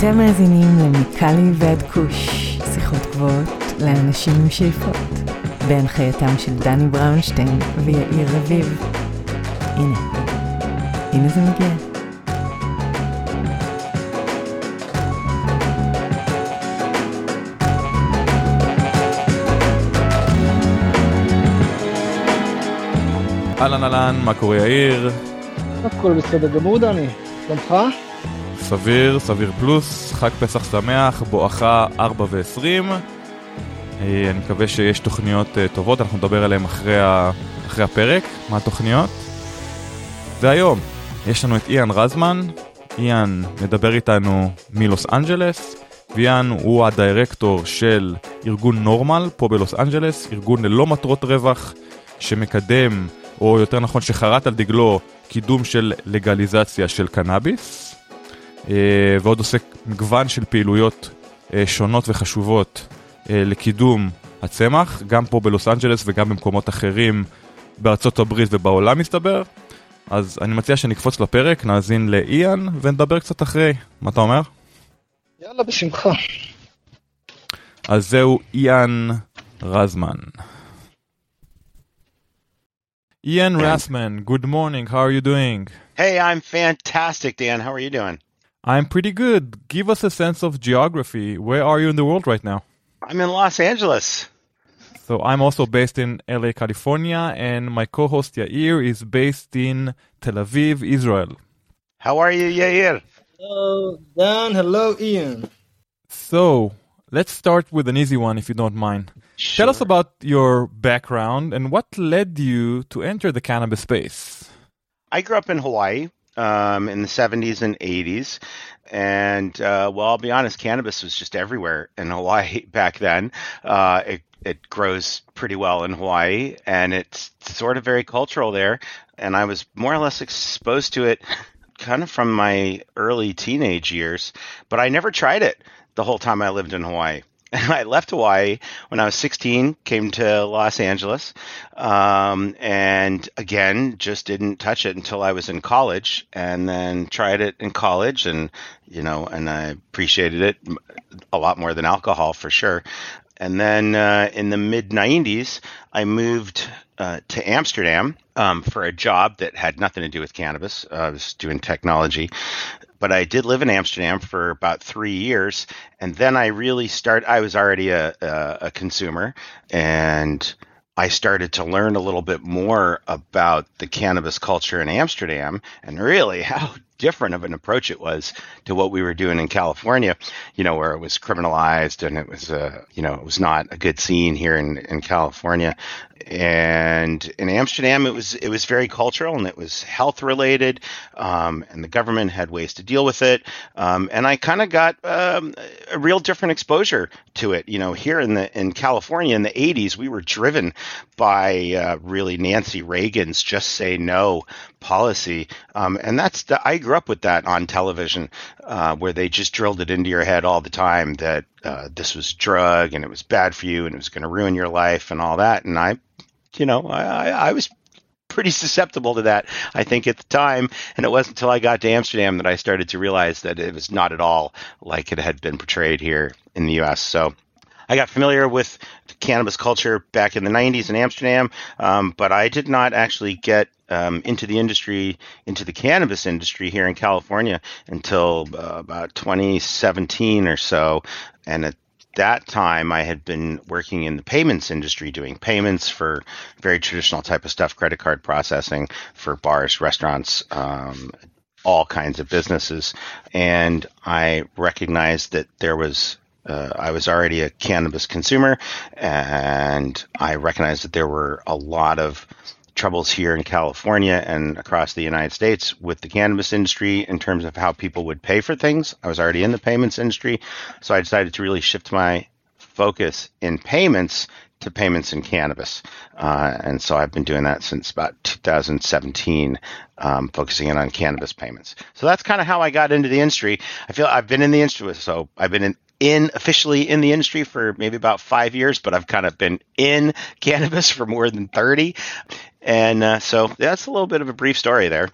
אתם מאזינים למיקלי ועד כוש, שיחות גבוהות לאנשים עם שאיפות, בהנחייתם של דני בראונשטיין ויאיר רביב. הנה, הנה זה מגיע. אהלן אהלן, מה קורה יאיר? הכל בסדר גמור דני, שלומך? סביר, סביר פלוס, חג פסח שמח, בואכה 4 ו-20. אני מקווה שיש תוכניות אה, טובות, אנחנו נדבר עליהן אחרי, ה... אחרי הפרק, מה התוכניות. והיום, יש לנו את איאן רזמן, איאן מדבר איתנו מלוס אנג'לס, ויאן הוא הדירקטור של ארגון נורמל פה בלוס אנג'לס, ארגון ללא מטרות רווח שמקדם, או יותר נכון שחרט על דגלו, קידום של לגליזציה של קנאביס, אה, ועוד עוסק מגוון של פעילויות אה, שונות וחשובות אה, לקידום הצמח, גם פה בלוס אנג'לס וגם במקומות אחרים בארצות הברית ובעולם מסתבר. אז אני מציע שנקפוץ לפרק, נאזין לאיאן ונדבר קצת אחרי. מה אתה אומר? יאללה, בשמחה. אז זהו איאן רזמן. Ian Rasman, good morning. How are you doing? Hey, I'm fantastic, Dan. How are you doing? I'm pretty good. Give us a sense of geography. Where are you in the world right now? I'm in Los Angeles. So I'm also based in LA, California, and my co-host Yair is based in Tel Aviv, Israel. How are you, Yair? Hello, Dan. Hello, Ian. So let's start with an easy one, if you don't mind. Sure. Tell us about your background and what led you to enter the cannabis space. I grew up in Hawaii um, in the 70s and 80s. And, uh, well, I'll be honest, cannabis was just everywhere in Hawaii back then. Uh, it, it grows pretty well in Hawaii, and it's sort of very cultural there. And I was more or less exposed to it kind of from my early teenage years, but I never tried it the whole time I lived in Hawaii. I left Hawaii when I was 16, came to Los Angeles, um, and again, just didn't touch it until I was in college, and then tried it in college, and you know, and I appreciated it a lot more than alcohol for sure. And then uh, in the mid 90s, I moved uh, to Amsterdam um, for a job that had nothing to do with cannabis. Uh, I was doing technology but I did live in Amsterdam for about three years, and then I really start. I was already a, a, a consumer, and I started to learn a little bit more about the cannabis culture in Amsterdam, and really how different of an approach it was to what we were doing in California, you know, where it was criminalized and it was, uh, you know, it was not a good scene here in, in California. And in Amsterdam, it was it was very cultural and it was health related, um, and the government had ways to deal with it. Um, and I kind of got um, a real different exposure to it. You know, here in the in California in the '80s, we were driven by uh, really Nancy Reagan's "Just Say No" policy, um, and that's the, I grew up with that on television, uh, where they just drilled it into your head all the time that uh, this was drug and it was bad for you and it was going to ruin your life and all that. And I, you know, I, I was pretty susceptible to that, I think, at the time. And it wasn't until I got to Amsterdam that I started to realize that it was not at all like it had been portrayed here in the U.S. So I got familiar with cannabis culture back in the 90s in Amsterdam, um, but I did not actually get um, into the industry, into the cannabis industry here in California until uh, about 2017 or so. And at that time, I had been working in the payments industry, doing payments for very traditional type of stuff, credit card processing for bars, restaurants, um, all kinds of businesses. And I recognized that there was uh, I was already a cannabis consumer, and I recognized that there were a lot of troubles here in California and across the United States with the cannabis industry in terms of how people would pay for things. I was already in the payments industry, so I decided to really shift my focus in payments to payments in cannabis. Uh, and so I've been doing that since about 2017, um, focusing in on cannabis payments. So that's kind of how I got into the industry. I feel I've been in the industry, so I've been in, in officially in the industry for maybe about five years, but I've kind of been in cannabis for more than 30. And uh, so that's a little bit of a brief story there.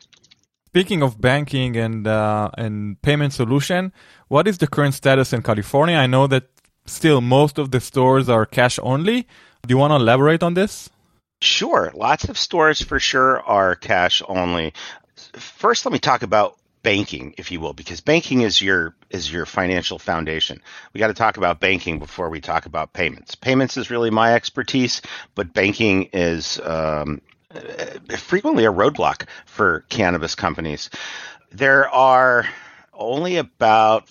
speaking of banking and uh, and payment solution, what is the current status in California? I know that still most of the stores are cash only. Do you want to elaborate on this? Sure. Lots of stores for sure are cash only. First, let me talk about banking, if you will, because banking is your is your financial foundation. We got to talk about banking before we talk about payments. Payments is really my expertise, but banking is um, frequently a roadblock for cannabis companies. There are only about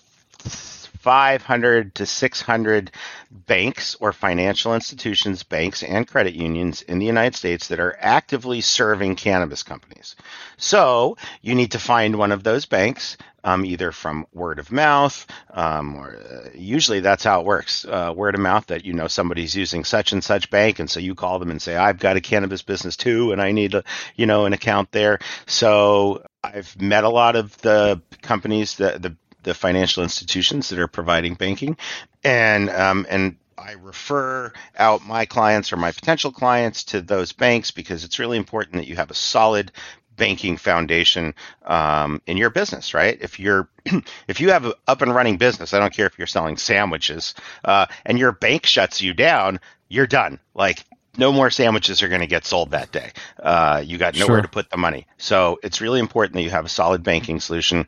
500 to 600 banks or financial institutions, banks and credit unions in the United States that are actively serving cannabis companies. So you need to find one of those banks, um, either from word of mouth, um, or uh, usually that's how it works. Uh, word of mouth that you know somebody's using such and such bank, and so you call them and say, "I've got a cannabis business too, and I need a, you know, an account there." So I've met a lot of the companies, the the the financial institutions that are providing banking, and um, and I refer out my clients or my potential clients to those banks because it's really important that you have a solid banking foundation um, in your business, right? If you're if you have an up and running business, I don't care if you're selling sandwiches, uh, and your bank shuts you down, you're done. Like no more sandwiches are going to get sold that day. Uh, you got nowhere Sure. to put the money. So it's really important that you have a solid banking solution.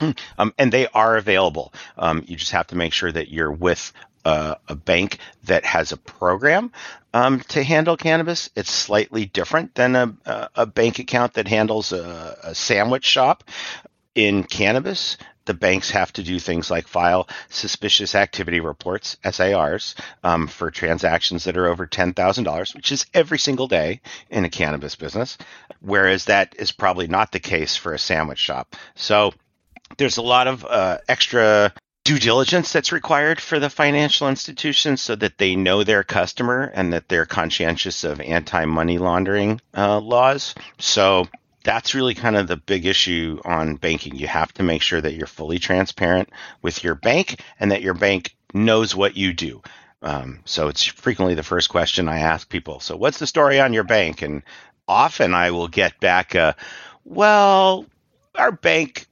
Um, and they are available. Um, you just have to make sure that you're with uh, a bank that has a program um, to handle cannabis. It's slightly different than a, a, a bank account that handles a, a sandwich shop. In cannabis, the banks have to do things like file suspicious activity reports, SARs, um, for transactions that are over $10,000, which is every single day in a cannabis business, whereas that is probably not the case for a sandwich shop. So there's a lot of uh, extra due diligence that's required for the financial institutions so that they know their customer and that they're conscientious of anti money laundering uh, laws. So that's really kind of the big issue on banking. You have to make sure that you're fully transparent with your bank and that your bank knows what you do. Um, so it's frequently the first question I ask people. So what's the story on your bank? And often I will get back, well, our bank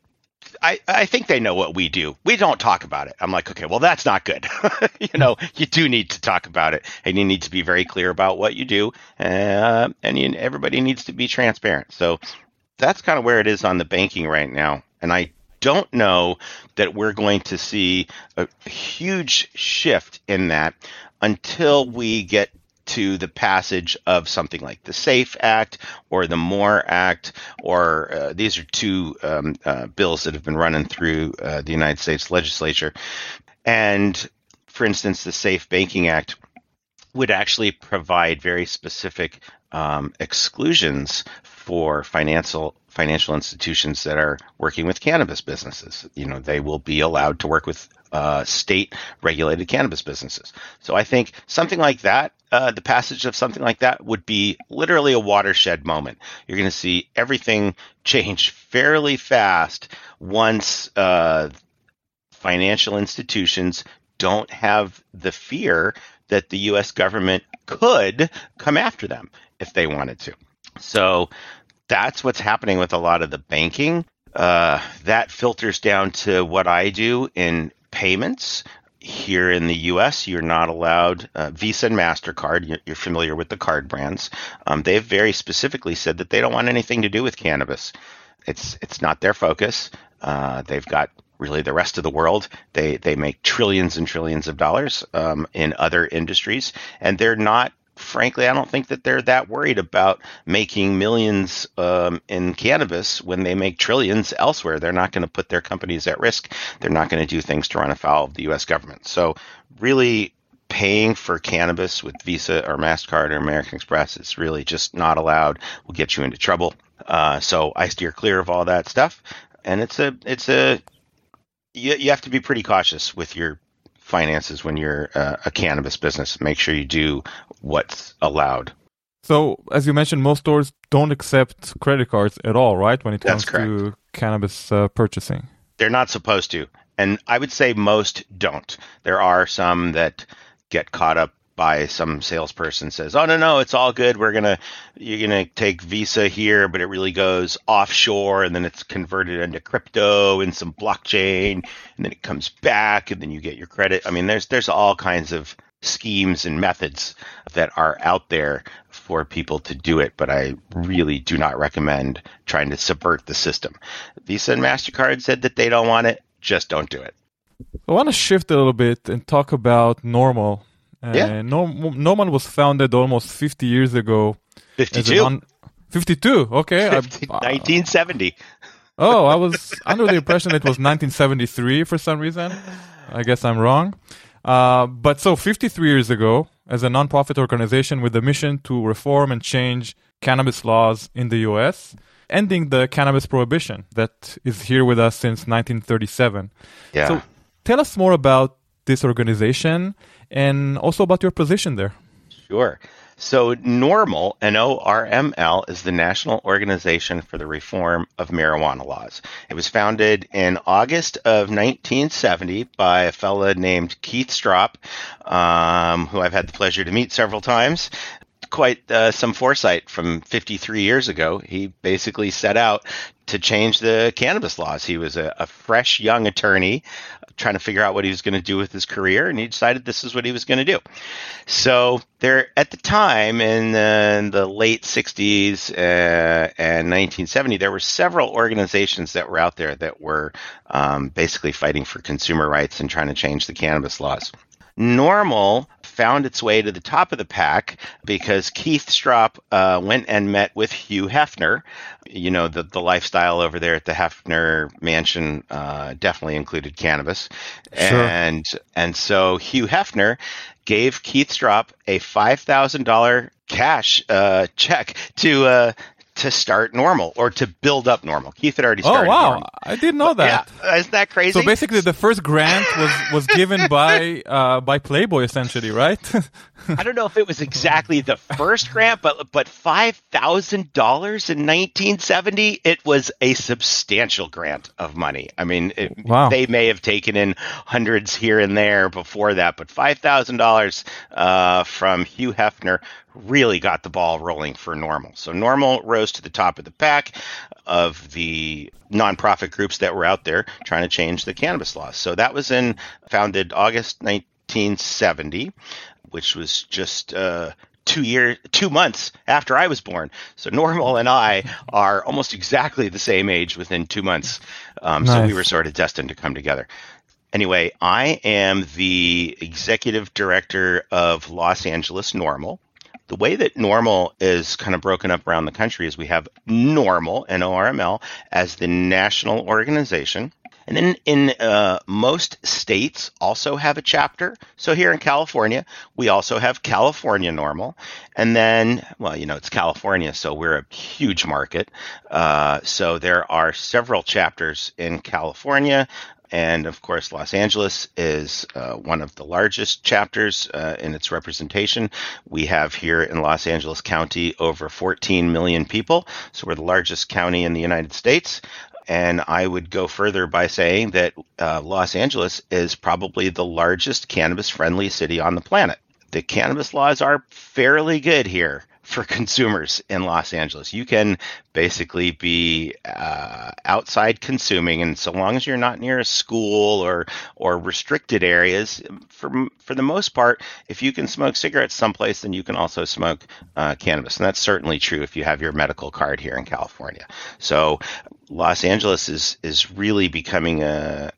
I, I think they know what we do. We don't talk about it. I'm like, okay, well, that's not good. you know, you do need to talk about it, and you need to be very clear about what you do, uh, and you, everybody needs to be transparent. So that's kind of where it is on the banking right now. And I don't know that we're going to see a huge shift in that until we get to the passage of something like the SAFE Act or the MORE Act, or uh, these are two um, uh, bills that have been running through uh, the United States legislature. And for instance, the Safe Banking Act would actually provide very specific um, exclusions for financial financial institutions that are working with cannabis businesses. You know, they will be allowed to work with uh, state regulated cannabis businesses. So I think something like that, uh, the passage of something like that would be literally a watershed moment. You're going to see everything change fairly fast once uh, financial institutions don't have the fear that the U.S. government could come after them if they wanted to. So that's what's happening with a lot of the banking. Uh, that filters down to what I do in payments. Here in the U.S., you're not allowed uh, Visa and Mastercard. You're, you're, familiar with the card brands. Um, they've very specifically said that they don't want anything to do with cannabis. It's it's not their focus. Uh, they've got really the rest of the world. They they make trillions and trillions of dollars um, in other industries, and they're not. Frankly, I don't think that they're that worried about making millions um, in cannabis when they make trillions elsewhere. They're not going to put their companies at risk. They're not going to do things to run afoul of the U.S. government. So, really, paying for cannabis with Visa or Mastercard or American Express is really just not allowed. Will get you into trouble. Uh, so I steer clear of all that stuff, and it's a it's a you, you have to be pretty cautious with your finances when you're uh, a cannabis business. Make sure you do what's allowed. So, as you mentioned, most stores don't accept credit cards at all, right? When it comes to cannabis uh, purchasing, they're not supposed to, and I would say most don't. There are some that get caught up by some salesperson says, "Oh no, no, it's all good. We're gonna you're gonna take Visa here, but it really goes offshore, and then it's converted into crypto and some blockchain, and then it comes back, and then you get your credit. I mean, there's there's all kinds of schemes and methods that are out there for people to do it, but I really do not recommend trying to subvert the system. Visa and MasterCard said that they don't want it, just don't do it. I want to shift a little bit and talk about NORML. Uh, Yeah. Norm- NORML was founded almost 50 years ago. 52. non- 52, okay. I- 50 uh, 1970. oh, I was under the impression it was 1973 for some reason. I guess I'm wrong. Uh, but so 53 years ago, as a nonprofit organization with the mission to reform and change cannabis laws in the US, ending the cannabis prohibition that is here with us since 1937. Yeah. So tell us more about this organization and also about your position there. Sure. So, NORML, N O R M L, is the National Organization for the Reform of Marijuana Laws. It was founded in August of 1970 by a fellow named Keith Stroup, um, who I've had the pleasure to meet several times. Quite uh, some foresight from 53 years ago. He basically set out to change the cannabis laws. He was a, a fresh young attorney trying to figure out what he was going to do with his career, and he decided this is what he was going to do. So there, at the time in the, the late '60s uh, and 1970, there were several organizations that were out there that were um, basically fighting for consumer rights and trying to change the cannabis laws. NORML found its way to the top of the pack because Keith Stroup uh, went and met with Hugh Hefner. You know, the, the lifestyle over there at the Hefner mansion uh, definitely included cannabis. Sure. And, and so Hugh Hefner gave Keith Stroup a $5,000 cash uh, check to, uh, to start NORML or to build up NORML. Keith had already Oh, wow. NORML. I didn't know that. Yeah, isn't that crazy? So basically, the first grant was, was given by uh, by Playboy, essentially, right? I don't know if it was exactly the first grant, but but five thousand dollars in 1970, it was a substantial grant of money. I mean, it, Wow. they may have taken in hundreds here and there before that, but five thousand uh, dollars from Hugh Hefner really got the ball rolling for NORML. So NORML rose to the top of the pack of the nonprofit groups that were out there trying to change the cannabis laws. So that was in founded August 1970 which was just uh, two years, two months after I was born. So NORML and I are almost exactly the same age within two months. Um, So we were sort of destined to come together. Anyway, I am the executive director of Los Angeles NORML. The way that NORML is kind of broken up around the country is we have NORML, N O R M L, as the national organization. And then in uh, most states also have a chapter. So here in California, we also have California NORML. And then, well, you know, it's California, so we're a huge market. Uh, so there are several chapters in California. And of course, Los Angeles is uh, one of the largest chapters uh, in its representation. We have here in Los Angeles County over 14 million people. So we're the largest county in the United States. And I would go further by saying that uh, Los Angeles is probably the largest cannabis friendly city on the planet. The cannabis laws are fairly good here for consumers in Los Angeles. You can basically be uh, outside consuming, and so long as you're not near a school or or restricted areas, for for the most part, if you can smoke cigarettes someplace, then you can also smoke uh, cannabis, and that's certainly true if you have your medical card here in California. So Los Angeles is is really becoming a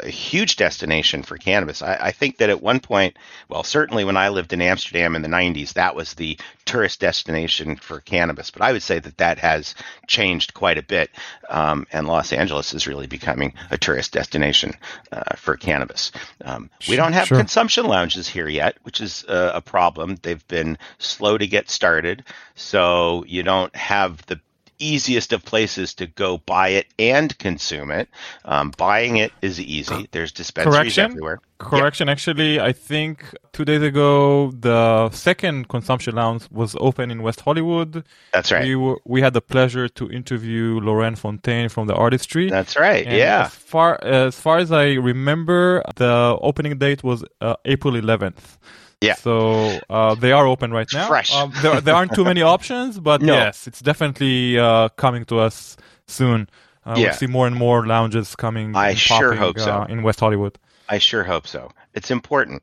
a huge destination for cannabis. I, I think that at one point, well, certainly when I lived in Amsterdam in the 90s, that was the tourist destination for cannabis. But I would say that that has changed quite a bit. Um, and Los Angeles is really becoming a tourist destination uh, for cannabis. Um, we don't have Sure. consumption lounges here yet, which is uh, a problem. They've been slow to get started. So you don't have the easiest of places to go buy it and consume it. Um, buying it is easy. There's dispensaries Correction? everywhere. Correction. Actually, I think two days ago the second consumption lounge was open in West Hollywood. That's right. We were, we had the pleasure to interview Lauren Fontaine from the Artistry. That's right. And yeah. As far as far as I remember, the opening date was uh, April 11th. Yeah. So uh, they are open right now. Fresh. Um, there, there aren't too many options, but No. yes, it's definitely uh, coming to us soon. Uh, Yeah. We'll see more and more lounges coming. I sure popping, hope so. uh, in West Hollywood. I sure hope so. It's important.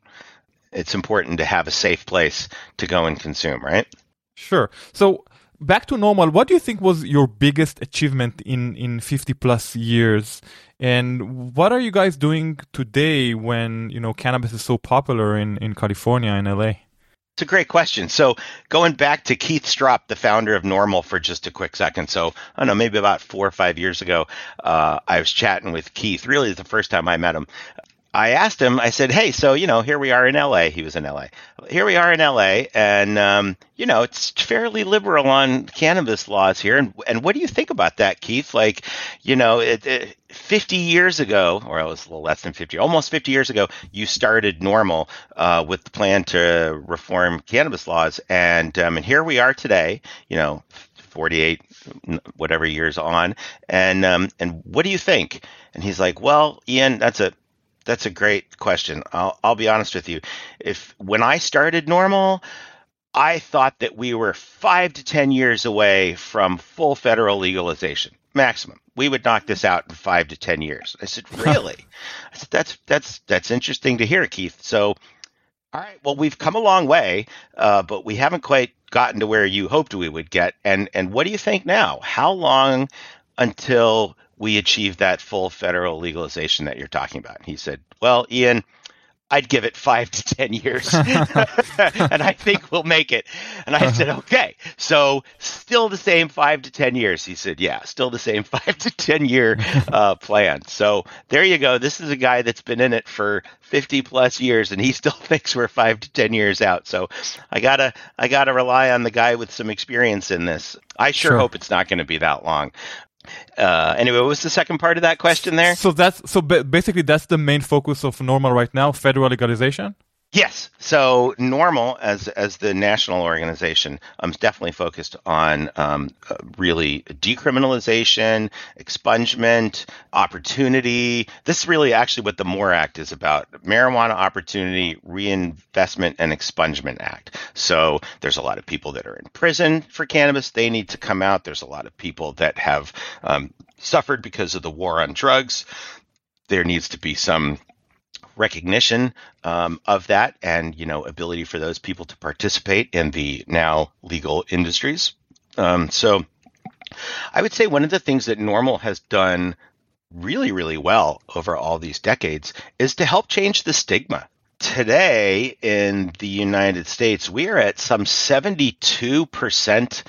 It's important to have a safe place to go and consume, right? Sure. So back to normal. What do you think was your biggest achievement in in 50 plus years? And what are you guys doing today when you know cannabis is so popular in in California and LA? It's a great question. So going back to Keith Stroup, the founder of NORML, for just a quick second. So I don't know, maybe about four or five years ago, uh, I was chatting with Keith. Really, the first time I met him. I asked him. I said, "Hey, so you know, here we are in L.A. He was in L.A. Here we are in L.A. and um, you know, it's fairly liberal on cannabis laws here. And and what do you think about that, Keith? Like, you know, it, it, 50 years ago, or it was a little less than 50, almost 50 years ago, you started NORML uh, with the plan to reform cannabis laws, and um, and here we are today. You know, 48 whatever years on, and um, and what do you think? And he's like, well, Ian, that's a that's a great question. I'll I'll be honest with you. If when I started NORML. I thought that we were five to 10 years away from full federal legalization, maximum. We would knock this out in five to 10 years. I said, really? I said, that's, that's, that's interesting to hear, Keith. So, all right, well, we've come a long way, uh, but we haven't quite gotten to where you hoped we would get. And, and what do you think now? How long until we achieve that full federal legalization that you're talking about? He said, well, Ian, I'd give it five to 10 years. and I think we'll make it. And I said, okay. So still the same five to 10 years. He said, yeah, still the same five to 10 year uh, plan. So there you go. This is a guy that's been in it for 50 plus years and he still thinks we're five to 10 years out. So I gotta, I gotta rely on the guy with some experience in this. I sure, Sure. hope it's not going to be that long. Uh, anyway, what was the second part of that question there? So that's so basically that's the main focus of NORML right now, federal legalization. Yes. So NORML, as as the national organization, is definitely focused on um, uh, really decriminalization, expungement, opportunity. This is really actually what the MORE Act is about: Marijuana Opportunity Reinvestment and Expungement Act. So there's a lot of people that are in prison for cannabis; they need to come out. There's a lot of people that have um, suffered because of the war on drugs. There needs to be some recognition um, of that and you know ability for those people to participate in the now legal industries. Um, so i would say one of the things that NORML has done really really well over all these decades is to help change the stigma. Today in the united states we are at some 72%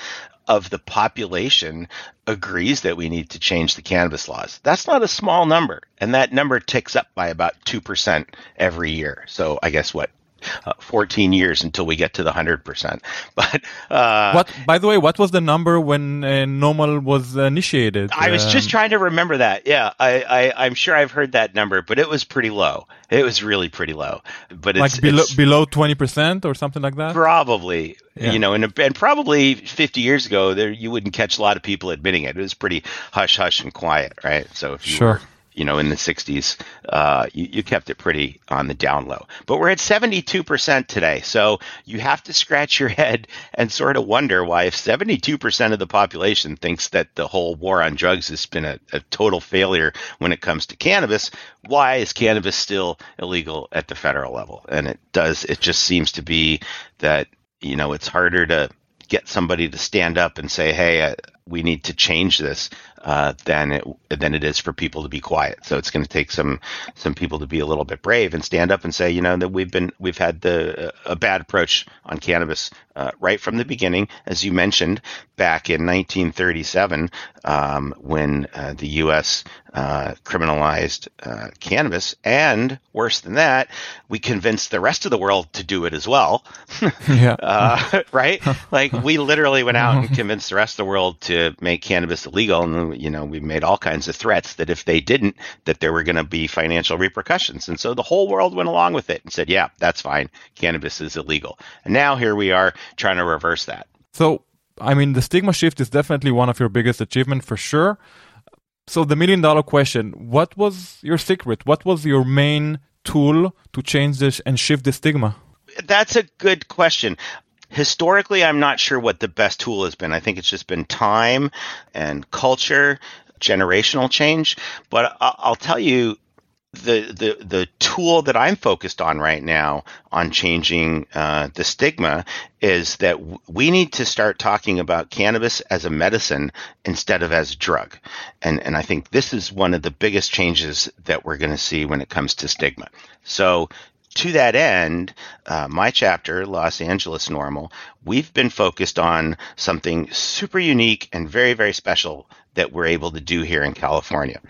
of the population agrees that we need to change the cannabis laws. That's not a small number, and that number ticks up by about 2% every year. So I guess what? Uh, 14 years until we get to the 100%. But uh, what, by the way, what was the number when uh, NORML was initiated? I was just Um, trying to remember that. Yeah, I, I, I'm sure I've heard that number, but it was pretty low. It was really pretty low. But it's, like below it's below twenty percent or something like that. probably, Yeah. you know, and, and probably 50 years ago, there you wouldn't catch a lot of people admitting it. It was pretty hush hush and quiet, right? So if you Sure. were, you know, in the 60s, uh, you, you kept it pretty on the down low. But we're at 72% today. So you have to scratch your head and sort of wonder why, if 72% of the population thinks that the whole war on drugs has been a, a total failure when it comes to cannabis, why is cannabis still illegal at the federal level? And it does, it just seems to be that, you know, it's harder to get somebody to stand up and say, "Hey, we need to change this," uh, than it than it is for people to be quiet. So it's going to take some some people to be a little bit brave and stand up and say, you know, that we've been we've had the a bad approach on cannabis uh, right from the beginning, as you mentioned back in 1937 um, when uh, the U.S. Uh, criminalized uh, cannabis, and worse than that, we convinced the rest of the world to do it as well. yeah. uh, right? Like we literally went out and convinced the rest of the world to make cannabis illegal, and you know we made all kinds of threats that if they didn't, that there were going to be financial repercussions, and so the whole world went along with it and said, "Yeah, that's fine. Cannabis is illegal." And now here we are trying to reverse that. So, I mean, the stigma shift is definitely one of your biggest achievement for sure. So, the million dollar question: What was your secret? What was your main tool to change this and shift the stigma? that's a good question. Historically, I'm not sure what the best tool has been. I think it's just been time and culture, generational change. But I'll tell you, the the the tool that I'm focused on right now on changing uh, the stigma is that w- we need to start talking about cannabis as a medicine instead of as a drug, and and I think this is one of the biggest changes that we're going to see when it comes to stigma. So. To that end, uh, my chapter, Los Angeles NORML, we've been focused on something super unique and very, very special that we're able to do here in California.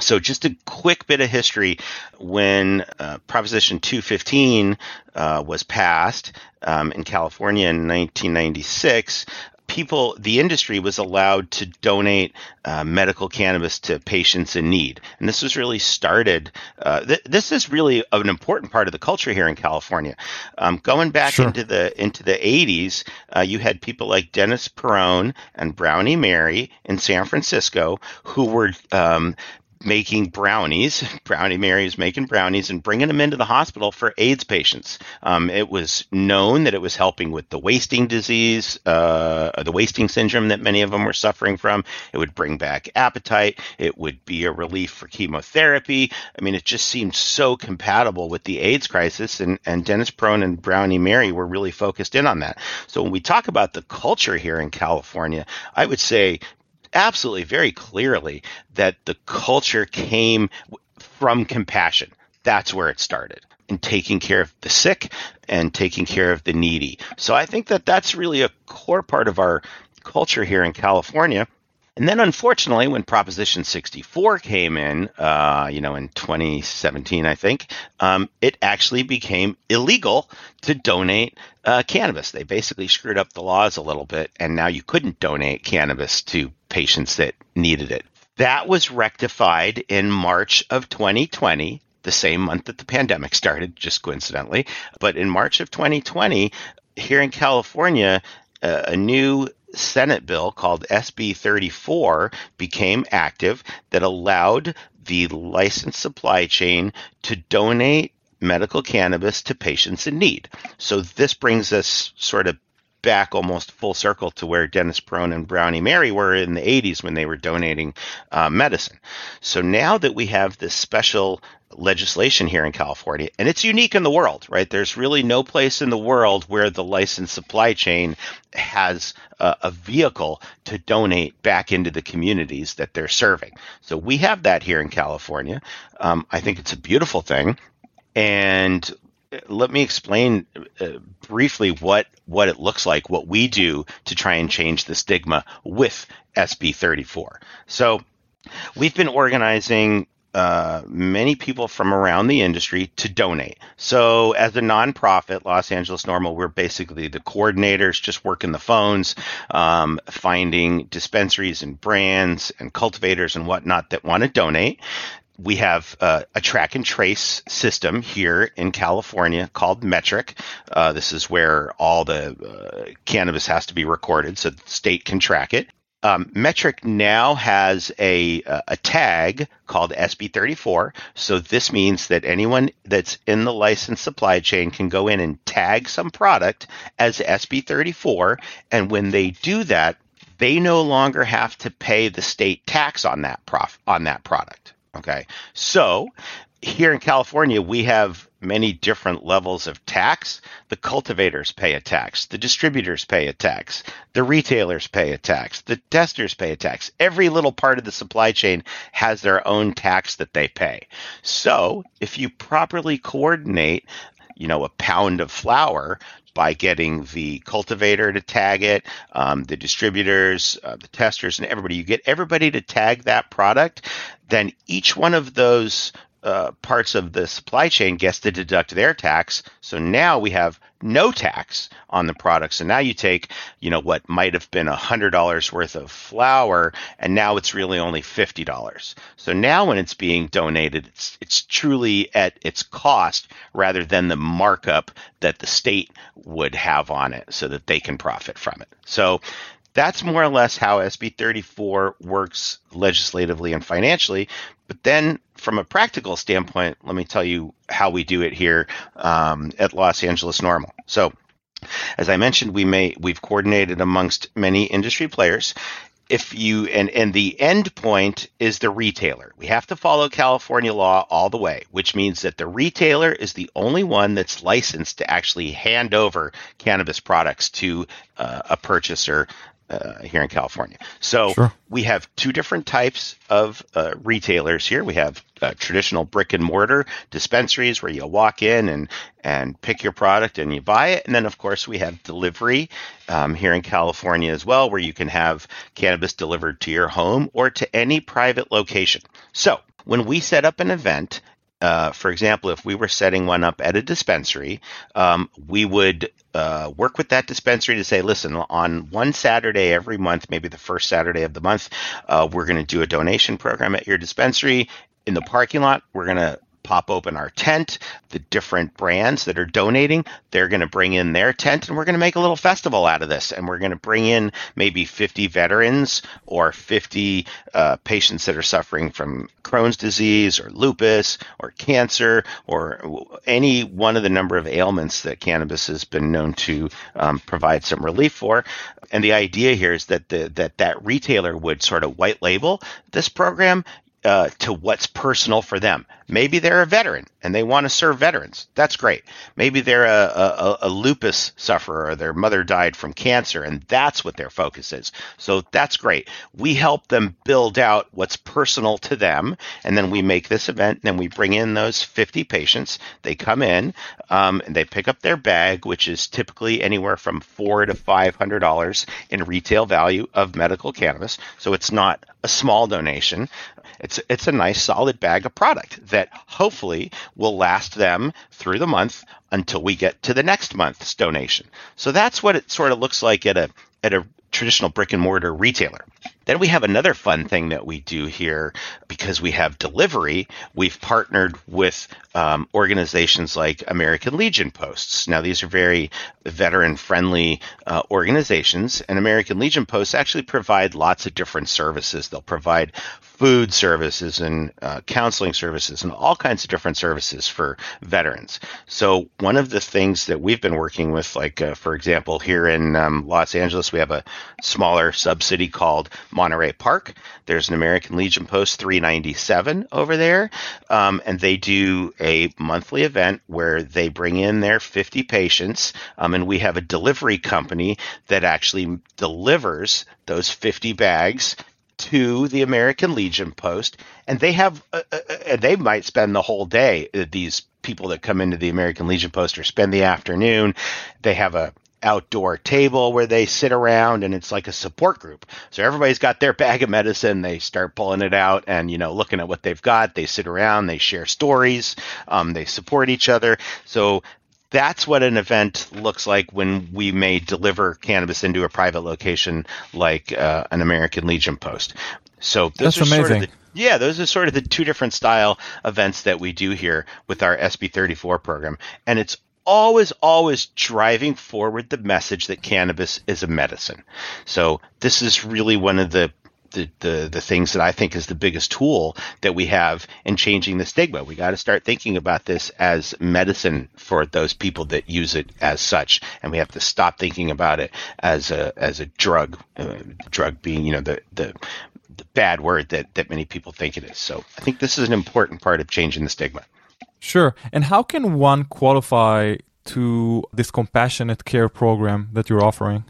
So, just a quick bit of history. When uh, Proposition 215 uh, was passed um, in California in 1996, people, the industry was allowed to donate uh, medical cannabis to patients in need. And this was really started, uh, th- this is really an important part of the culture here in California. Um, going back sure. into the into the 80s, uh, you had people like Dennis Peron and Brownie Mary in San Francisco who were um, making brownies. Brownie Mary is making brownies and bringing them into the hospital for AIDS patients. Um, it was known that it was helping with the wasting disease, uh, the wasting syndrome that many of them were suffering from. It would bring back appetite. It would be a relief for chemotherapy. I mean, it just seemed so compatible with the AIDS crisis, and, and Dennis Peron and Brownie Mary were really focused in on that. So when we talk about the culture here in California, I would say absolutely very clearly that the culture came from compassion. That's where it started in taking care of the sick and taking care of the needy. So I think that that's really a core part of our culture here in California. And then, unfortunately, when Proposition 64 came in, uh, you know, in 2017, I think, um, it actually became illegal to donate uh, cannabis. They basically screwed up the laws a little bit, and now you couldn't donate cannabis to patients that needed it. That was rectified in March of 2020 the same month that the pandemic started, just coincidentally. But in March of 2020, here in California, uh, a new Senate bill called SB 34 became active that allowed the licensed supply chain to donate medical cannabis to patients in need. So this brings us sort of back almost full circle to where Dennis Peron and Brownie Mary were in the 80s when they were donating uh, medicine. So now that we have this special legislation here in California, and it's unique in the world, right? There's really no place in the world where the licensed supply chain has a, a vehicle to donate back into the communities that they're serving. So we have that here in California. Um, I think it's a beautiful thing. And let me explain uh, briefly what what it looks like, what we do to try and change the stigma with SB 34. So, we've been organizing uh, many people from around the industry to donate. So, as a nonprofit, Los Angeles NORML, we're basically the coordinators, just working the phones, um, finding dispensaries and brands and cultivators and whatnot that want to donate we have uh, a track and trace system here in California called Metrc. Uh, this is where all the uh, cannabis has to be recorded so the state can track it. Um, Metrc now has a a tag called SB34. So this means that anyone that's in the licensed supply chain can go in and tag some product as SB34, and when they do that, they no longer have to pay the state tax on that prof on that product. Okay. So here in California, we have many different levels of tax. The cultivators pay a tax, the distributors pay a tax, the retailers pay a tax, the testers pay a tax. Every little part of the supply chain has their own tax that they pay. So if you properly coordinate, you know, a pound of flour by getting the cultivator to tag it, um, the distributors, uh, the testers, and everybody. You get everybody to tag that product, then each one of those uh, parts of the supply chain gets to deduct their tax. So now we have no tax on the product. So now you take, you know, what might have been a hundred dollars worth of flour, and now it's really only fifty dollars. So now when it's being donated, it's it's truly at its cost rather than the markup that the state would have on it, so that they can profit from it. So that's more or less how SB 34 works legislatively and financially. But then, from a practical standpoint, let me tell you how we do it here um, at Los Angeles NORML. So, as I mentioned, we may we've coordinated amongst many industry players. If you and and the end point is the retailer. We have to follow California law all the way, which means that the retailer is the only one that's licensed to actually hand over cannabis products to uh, a purchaser uh, here in California. So Sure. we have two different types of uh, retailers here. We have uh, traditional brick and mortar dispensaries where you walk in and and pick your product and you buy it, and then of course we have delivery um, here in California as well, where you can have cannabis delivered to your home or to any private location. So when we set up an event. Uh, for example, if we were setting one up at a dispensary, um, we would uh, work with that dispensary to say, listen, on one Saturday every month, maybe the first Saturday of the month, uh, we're going to do a donation program at your dispensary. In the parking lot, we're going to pop open our tent. The different brands that are donating, they're going to bring in their tent, and we're going to make a little festival out of this. And we're going to bring in maybe 50 veterans or 50 uh, patients that are suffering from Crohn's disease or lupus or cancer or any one of the number of ailments that cannabis has been known to um, provide some relief for. And the idea here is that the, that that retailer would sort of white label this program uh, to what's personal for them. Maybe they're a veteran and they want to serve veterans. That's great. Maybe they're a, a, a lupus sufferer or their mother died from cancer and that's what their focus is. So that's great. We help them build out what's personal to them and then we make this event and then we bring in those 50 patients. They come in um, and they pick up their bag, which is typically anywhere from four to five hundred dollars in retail value of medical cannabis. So it's not a small donation. It's it's a nice solid bag of product that hopefully will last them through the month until we get to the next month's donation. So that's what it sort of looks like at a at a traditional brick and mortar retailer. Then we have another fun thing that we do here because we have delivery. We've partnered with um, organizations like American Legion Posts. Now, these are very veteran friendly uh, organizations, and American Legion Posts actually provide lots of different services. They'll provide food services and uh, counseling services and all kinds of different services for veterans. So, one of the things that we've been working with, like uh, for example, here in um, Los Angeles, we have a smaller subsidy called Monterey Park. There's an American Legion Post 397 over there, um, and they do a monthly event where they bring in their 50 patients, um, and we have a delivery company that actually delivers those 50 bags to the American Legion Post, and they have, uh, uh, uh, they might spend the whole day. uh, These people that come into the American Legion Post or spend the afternoon. They have a outdoor table where they sit around and it's like a support group. So everybody's got their bag of medicine. They start pulling it out and, you know, looking at what they've got. They sit around, they share stories, um, they support each other. So that's what an event looks like when we may deliver cannabis into a private location like uh, an American Legion post. So those That's are sort of amazing. the- yeah, those are sort of the two different style events that we do here with our SB34 program. And it's always, always driving forward the message that cannabis is a medicine. So this is really one of the the, the, the things that I think is the biggest tool that we have in changing the stigma. We got to start thinking about this as medicine for those people that use it as such, and we have to stop thinking about it as a as a drug. Uh, drug being, you know, the the the bad word that that many people think it is. So I think this is an important part of changing the stigma. Sure. And how can one qualify to this compassionate care program that you're offering?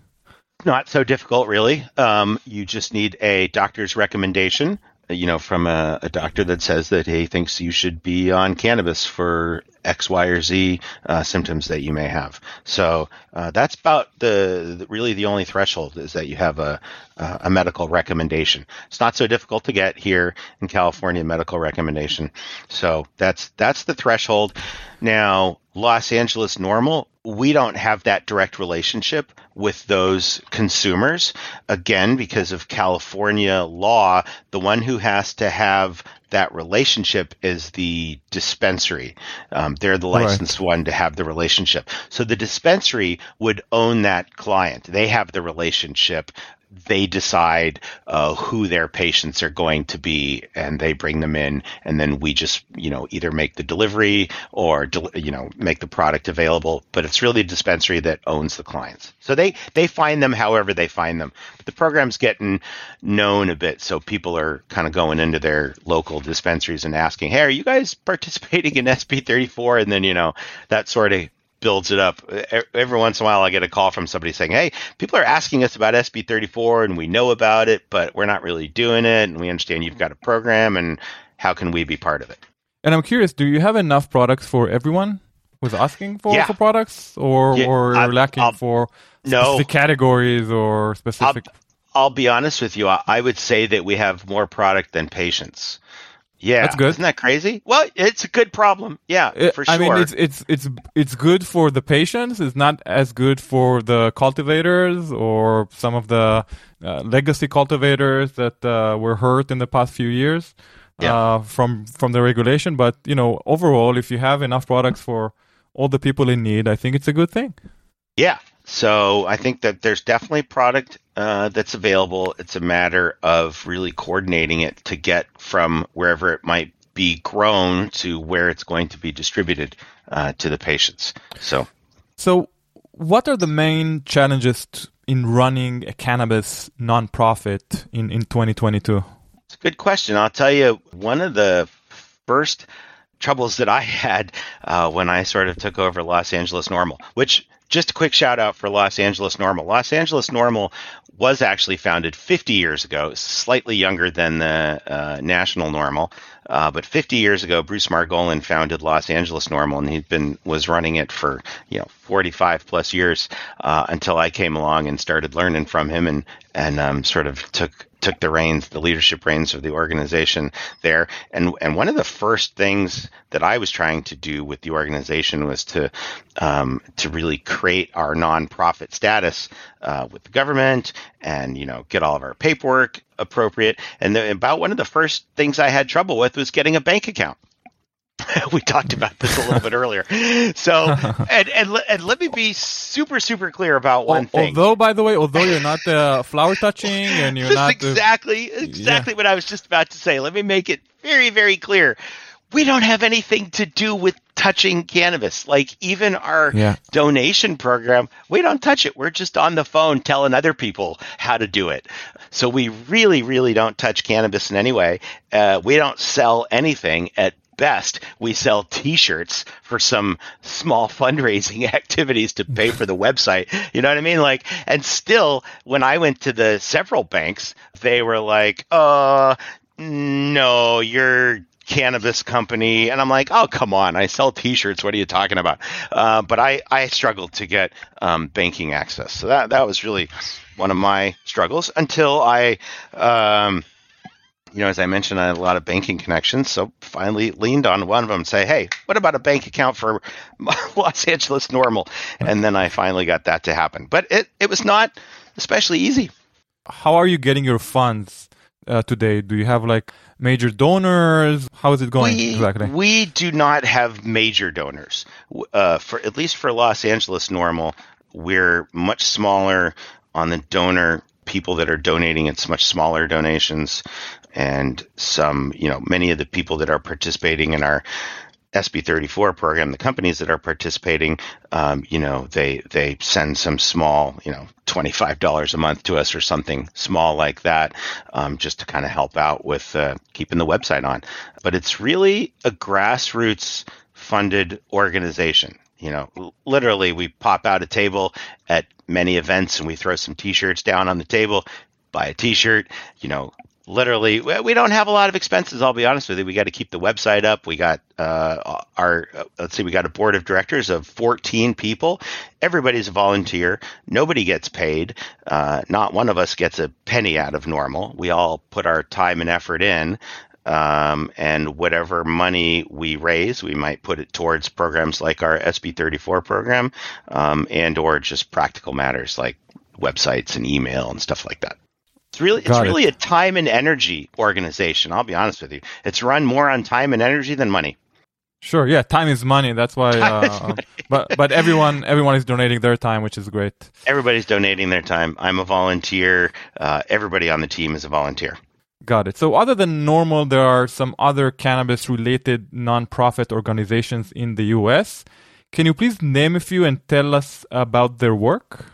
Not so difficult, really. Um, you just need a doctor's recommendation, you know, from a, a doctor that says that he thinks you should be on cannabis for X, Y, or Z uh, symptoms that you may have. So uh, that's about the, the really the only threshold is that you have a a medical recommendation. It's not so difficult to get here in California, medical recommendation. So that's that's the threshold. Now, Los Angeles NORML, we don't have that direct relationship with those consumers. Again, because of California law, the one who has to have that relationship is the dispensary. Um, they're the Right. licensed one to have the relationship. So the dispensary would own that client. They have the relationship. They decide uh, who their patients are going to be, and they bring them in, and then we just, you know, either make the delivery or, you know, make the product available. But it's really a dispensary that owns the clients. So they they find them however they find them. But the program's getting known a bit, so people are kind of going into their local dispensaries and asking, "Hey, are you guys participating in SB34?" And then you know that sort of builds it up. Every once in a while, I get a call from somebody saying, "Hey, people are asking us about SB34, and we know about it, but we're not really doing it, and we understand you've got a program, and how can we be part of it?" And I'm curious, do you have enough products for everyone who's asking for, Yeah. for products, or Yeah, or I- lacking I'll- for No. specific categories or specific? I'll be honest with you. I, I would say that we have more product than patients. Yeah, That's good. Isn't that crazy? Well, it's a good problem. Yeah, Uh, for sure. I mean, it's it's it's it's good for the patients. It's not as good for the cultivators or some of the uh, legacy cultivators that uh, were hurt in the past few years Yeah. uh, from from the regulation. But you know, overall, if you have enough products for all the people in need, I think it's a good thing. Yeah. So I think that there's definitely product uh, that's available. It's a matter of really coordinating it to get from wherever it might be grown to where it's going to be distributed uh, to the patients. So So, what are the main challenges in running a cannabis nonprofit in in 2022? It's a good question. I'll tell you, one of the first troubles that I had uh, when I sort of took over Los Angeles NORML, which just a quick shout out for Los Angeles NORML. Los Angeles NORML was actually founded 50 years ago, slightly younger than the uh, National NORML. Uh, but 50 years ago, Bruce Margolin founded Los Angeles NORML, and he'd been was running it for you know 45 plus years uh, until I came along and started learning from him and and um, sort of took took the reins, the leadership reins of the organization there. And and one of the first things that I was trying to do with the organization was to um, to really create our nonprofit status uh, with the government, and you know get all of our paperwork appropriate. And the, about one of the first things I had trouble with was getting a bank account. we talked about this a little bit earlier. So, and, and, and let me be super, super clear about one Al- thing. Although, by the way, although you're not uh, flower touching and you're Just not uh, exactly, exactly what I was just about to say. Let me make it very, very clear. We don't have anything to do with touching cannabis. Like even our Yeah. donation program, we don't touch it. We're just on the phone telling other people how to do it. So we really, really don't touch cannabis in any way. Uh, we don't sell anything at best we sell t-shirts for some small fundraising activities to pay for the website. You know what i mean? Like and still when i went to the several banks they were like uh no you're cannabis company. And i'm like oh come on. I sell t-shirts. What are you talking about? Uh, but i i struggled to get um, banking access. So that that was really one of my struggles until i um, you know, as I mentioned, I had a lot of banking connections, so finally leaned on one of them and say, "Hey, what about a bank account for Los Angeles NORML?" And then I finally got that to happen. But it it was not especially easy. how are you getting your funds uh, today? Do you have like major donors? How is it going we, exactly? We do not have major donors. Uh, for at least for Los Angeles NORML, we're much smaller on the donor people that are donating. It's much smaller donations, and some, you know, many of the people that are participating in our SB34 program, the companies that are participating, um, you know, they they send some small, you know, twenty five dollars a month to us or something small like that, um, just to kind of help out with uh, keeping the website on. But it's really a grassroots funded organization. You know, literally, we pop out a table at many events and we throw some T-shirts down on the table, buy a T-shirt. You know, literally we don't have a lot of expenses i'll be honest with you. We got to keep the website up. We got uh, our uh, let's see we got a board of directors of 14 people. Everybody's a volunteer. Nobody gets paid. Uh, not one of us gets a penny out of NORML. We all put our time and effort in um, and whatever money we raise, we might put it towards programs like our SB34 program, um, and or just practical matters like websites and email and stuff like that. It's really it's Got it. really a time and energy organization. I'll be honest with you. It's run more on time and energy than money. Sure, yeah, time is money. That's why. Uh, money. but but everyone everyone is donating their time, which is great. Everybody's donating their time. I'm a volunteer. Uh, everybody on the team is a volunteer. Got it. So other than NORML, there are some other cannabis-related nonprofit organizations in the U.S. Can you please name a few and tell us about their work?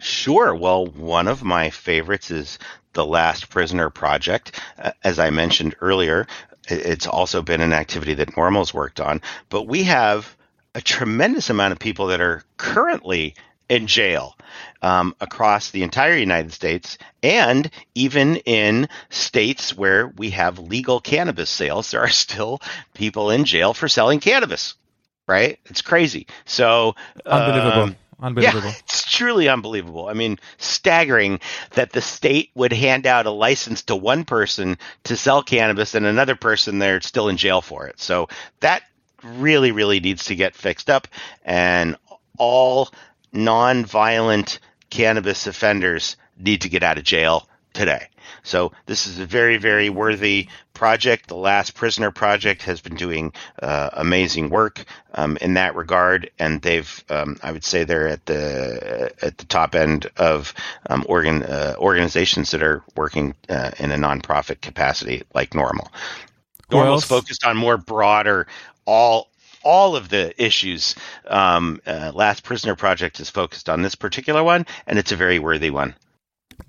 Sure. Well, one of my favorites is the Last Prisoner Project. Uh, as I mentioned earlier, it's also been an activity that NORML's worked on. But we have a tremendous amount of people that are currently in jail um, across the entire United States and even in states where we have legal cannabis sales. There are still people in jail for selling cannabis. Right? It's crazy. So Unbelievable. um, Unbelievable. yeah, it's truly unbelievable. I mean, staggering that the state would hand out a license to one person to sell cannabis and another person they're still in jail for it. So that really, really needs to get fixed up. And all non-violent cannabis offenders need to get out of jail today. So this is a very, very worthy project. The Last Prisoner Project has been doing uh, amazing work um, in that regard, and they've, um, I would say, they're at the at the top end of um, organ uh, organizations that are working uh, in a nonprofit capacity, like NORML. NORML's focused on more broader, all all of the issues. Um, uh, Last Prisoner Project is focused on this particular one, and it's a very worthy one.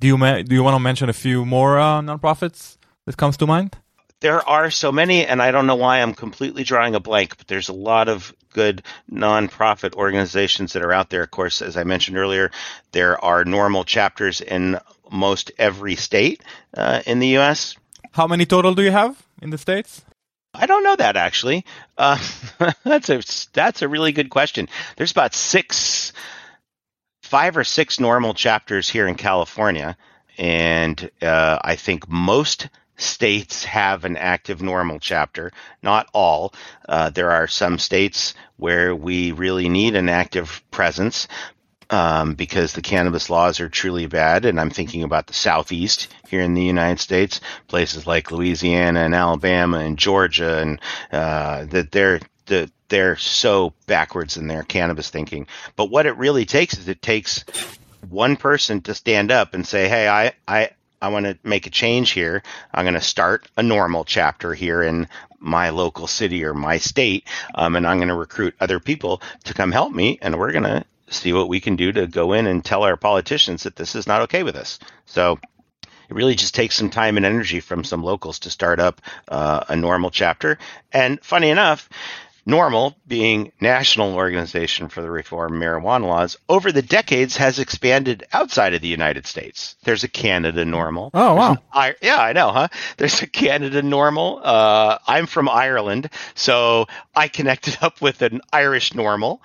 Do you ma- do you want to mention a few more uh, nonprofits that comes to mind? There are so many, and I don't know why I'm completely drawing a blank, but there's a lot of good nonprofit organizations that are out there. Of course, as I mentioned earlier, there are NORML chapters in most every state uh, in the U.S. How many total do you have in the states? I don't know that actually. Uh, that's a that's a really good question. There's about six, five or six NORML chapters here in California, and uh, I think most states have an active NORML chapter. Not all. Uh, there are some states where we really need an active presence. Um, because the cannabis laws are truly bad, and I'm thinking about the southeast here in the United States, places like Louisiana and Alabama and Georgia, and uh, that they're they're so backwards in their cannabis thinking. But what it really takes is it takes one person to stand up and say, "Hey, I I I want to make a change here. I'm going to start a NORML chapter here in my local city or my state, um, and I'm going to recruit other people to come help me, and we're going to see what we can do to go in and tell our politicians that this is not okay with us." So it really just takes some time and energy from some locals to start up uh, a NORML chapter. And funny enough, NORML, being national organization for the reform marijuana laws, over the decades has expanded outside of the United States. There's a Canada NORML. Oh, wow. I- yeah, I know, huh? There's a Canada NORML. Uh, I'm from Ireland, so I connected up with an Irish NORML.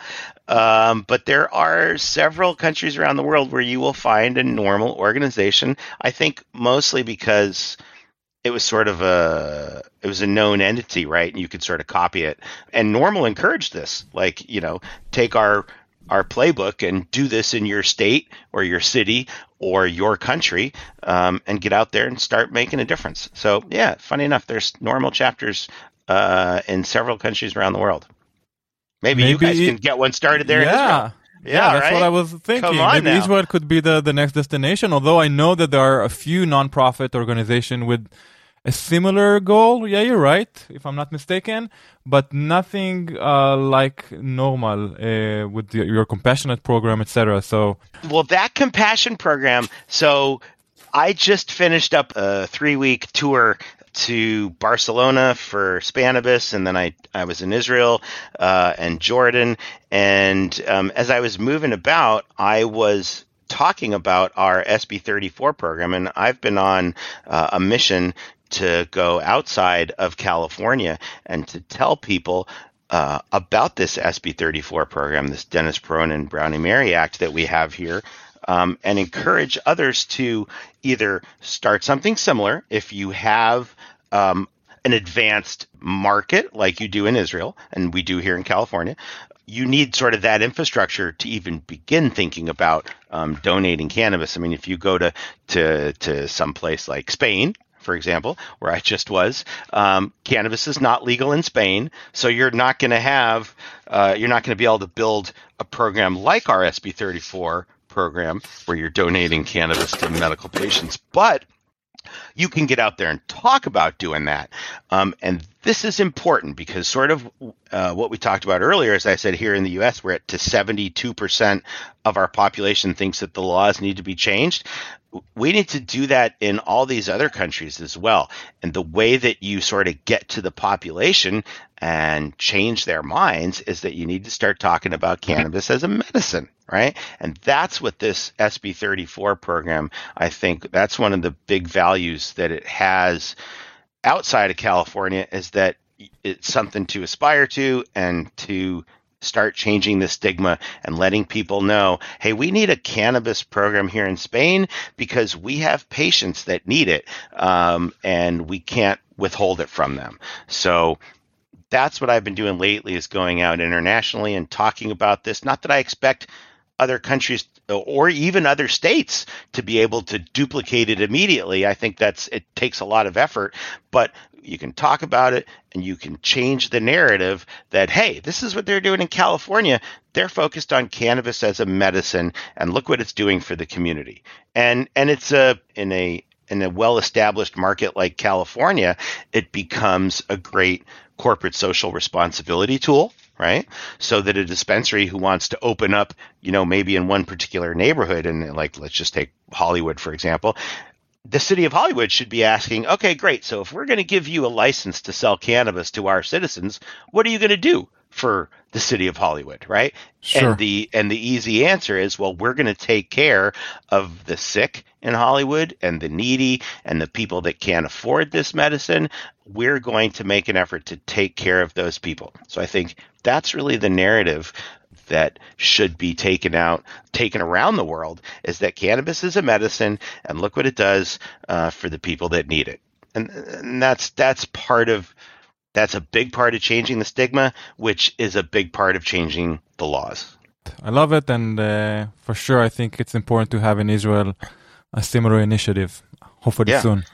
Um, but there are several countries around the world where you will find a NORML organization. I think mostly because it was sort of a it was a known entity, right? And you could sort of copy it. And NORML encouraged this, like you know, take our our playbook and do this in your state or your city or your country, um, and get out there and start making a difference. So yeah, funny enough, there's NORML chapters uh, in several countries around the world. Maybe, you guys Maybe- can get one started there. Israel. yeah. Yeah, that's right? what I was thinking. Come on Maybe now. Israel could be the, the next destination, although I know that there are a few nonprofit organizations with a similar goal. Yeah, you're right, if I'm not mistaken, but nothing uh, like NORML uh, with the, your compassionate program, etc. So, Well, that compassion program. So I just finished up a three week tour to Barcelona for Spannabis, and then I, I was in Israel uh, and Jordan. And um, as I was moving about, I was talking about our SB 34 program, and I've been on uh, a mission to go outside of California and to tell people uh, about this SB 34 program, this Dennis Peron and Brownie Mary Act that we have here, um, and encourage others to either start something similar if you have um, an advanced market like you do in Israel, and we do here in California, you need sort of that infrastructure to even begin thinking about um, donating cannabis. I mean, if you go to to to some place like Spain, for example, where I just was, um, cannabis is not legal in Spain, so you're not going to have, uh, you're not going to be able to build a program like our SB 34 program where you're donating cannabis to medical patients. But you can get out there and talk about doing that. Um, and this is important because sort of uh, what we talked about earlier, as I said here in the U.S., we're at to 72% of our population thinks that the laws need to be changed. We need to do that in all these other countries as well. And the way that you sort of get to the population and change their minds is that you need to start talking about cannabis as a medicine right? And that's what this SB 34 program, I think, that's one of the big values that it has outside of California is that it's something to aspire to and to start changing the stigma and letting people know hey we need a cannabis program here in spain because we have patients that need it um, and we can't withhold it from them. So that's what i've been doing lately is going out internationally and talking about this. Not that i expect other countries or even other states to be able to duplicate it immediately. I think that's it takes a lot of effort, but you can talk about it and you can change the narrative that hey, this is what they're doing in California. They're focused on cannabis as a medicine and look what it's doing for the community. And and it's a in a in a well-established market like California, it becomes a great corporate social responsibility tool right? So that a dispensary who wants to open up, you know, maybe in one particular neighborhood, and like let's just take Hollywood for example, the city of Hollywood should be asking, okay, great. So if we're going to give you a license to sell cannabis to our citizens, what are you going to do for the city of Hollywood, right? Sure. And the and the easy answer is, well, we're going to take care of the sick in Hollywood and the needy and the people that can't afford this medicine. We're going to make an effort to take care of those people. So I think that's really the narrative that should be taken out, taken around the world, is that cannabis is a medicine, and look what it does uh, for the people that need it. And, and that's that's part of that's a big part of changing the stigma, which is a big part of changing the laws. I love it, and uh, for sure, I think it's important to have in Israel a similar initiative. Hopefully Yeah. soon.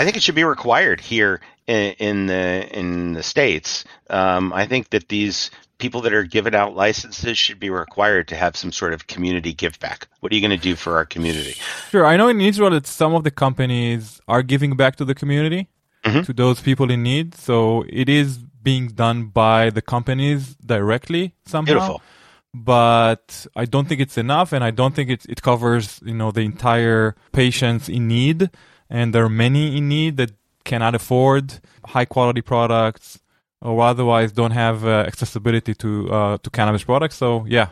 I think it should be required here in, in the in the states. Um, I think that these people that are giving out licenses should be required to have some sort of community give back. What are you going to do for our community? Sure, I know in Israel that some of the companies are giving back to the community, Mhm. to those people in need. So it is being done by the companies directly somehow. Beautiful. But I don't think it's enough, and I don't think it it covers you know the entire patients in need, and there are many in need that cannot afford high quality products or otherwise don't have uh, accessibility to uh, to cannabis products. So yeah,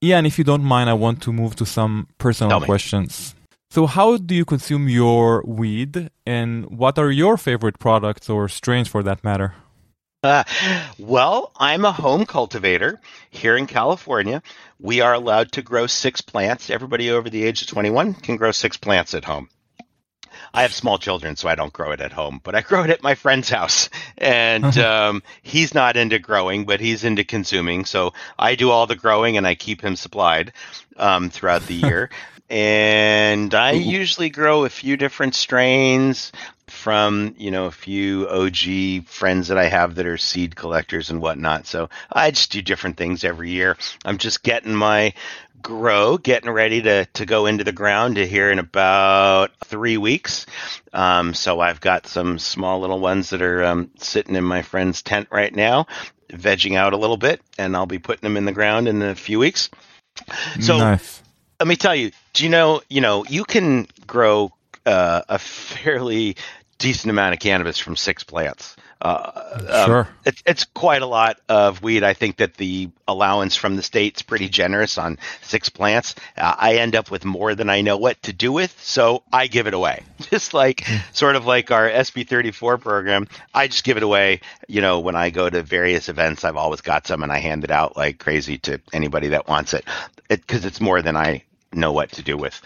yeah. And if you don't mind, I want to move to some personal questions. So, how do you consume your weed, and what are your favorite products or strains for that matter? Uh, well, I'm a home cultivator here in California. We are allowed to grow six plants. Everybody over the age of 21 can grow six plants at home. I have small children, so I don't grow it at home, but I grow it at my friend's house. And um, he's not into growing, but he's into consuming. So I do all the growing and I keep him supplied um, throughout the year. And I usually grow a few different strains from you know a few OG friends that I have that are seed collectors and whatnot. So I just do different things every year. I'm just getting my grow, getting ready to to go into the ground to here in about three weeks. Um, so I've got some small little ones that are um, sitting in my friend's tent right now, vegging out a little bit, and I'll be putting them in the ground in a few weeks. So nice. Let me tell you, do you know, you know, you can grow uh, a fairly decent amount of cannabis from six plants. Uh, um, Sure. it's it's quite a lot of weed. I think that the allowance from the state's pretty generous on six plants. Uh, I end up with more than I know what to do with, so I give it away. Just like sort of like our SB thirty four program, I just give it away. You know, when I go to various events, I've always got some, and I hand it out like crazy to anybody that wants it, because it's more than I know what to do with.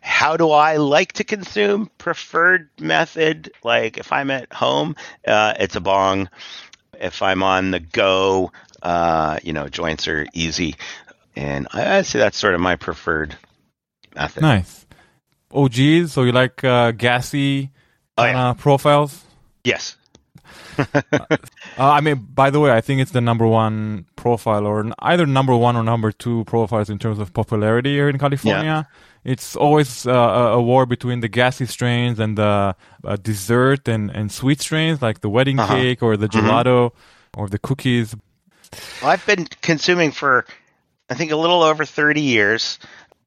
How do I like to consume? Preferred method, like if I'm at home, uh, it's a bong. If I'm on the go, uh, you know, joints are easy, and I, I say that's sort of my preferred method. Nice. OGs, so you like uh, gassy Oh, yeah. profiles? Yes. Uh, I mean, by the way, I think it's the number one profile, or either number one or number two profiles in terms of popularity here in California. It's always uh, a war between the gassy strains and the uh, dessert and, and sweet strains, like the wedding Uh-huh. cake or the gelato or the cookies. Well, I've been consuming for, I think, a little over 30 years.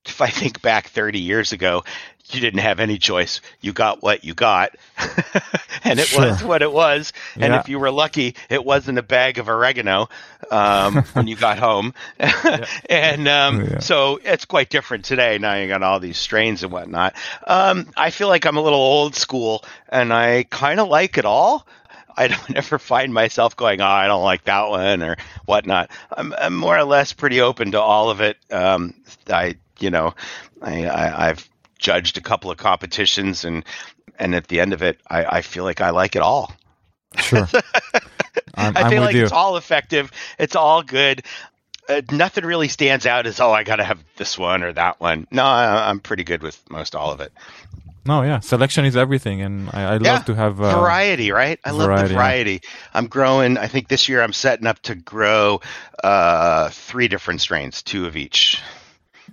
If I think back 30 years ago, you didn't have any choice. You got what you got, and it was what it was. And Yeah. if you were lucky, it wasn't a bag of oregano um, when you got home. and um, Yeah. so it's quite different today. Now you got all these strains and whatnot. Um, I feel like I'm a little old school, and I kind of like it all. I don't ever find myself going, oh, I don't like that one or whatnot. I'm, I'm more or less pretty open to all of it. Um, I, you know, I, I, I've judged a couple of competitions and, and at the end of it, I, I feel like I like it all. Sure. I'm, I I'm feel like you. it's all effective. It's all good. Uh, nothing really stands out as, oh, I got to have this one or that one. No, I, I'm pretty good with most all of it. No, yeah, selection is everything, and I, I love Yeah, to have uh, variety, right? I love variety, the variety. I'm growing. I think this year I'm setting up to grow uh, three different strains, two of each.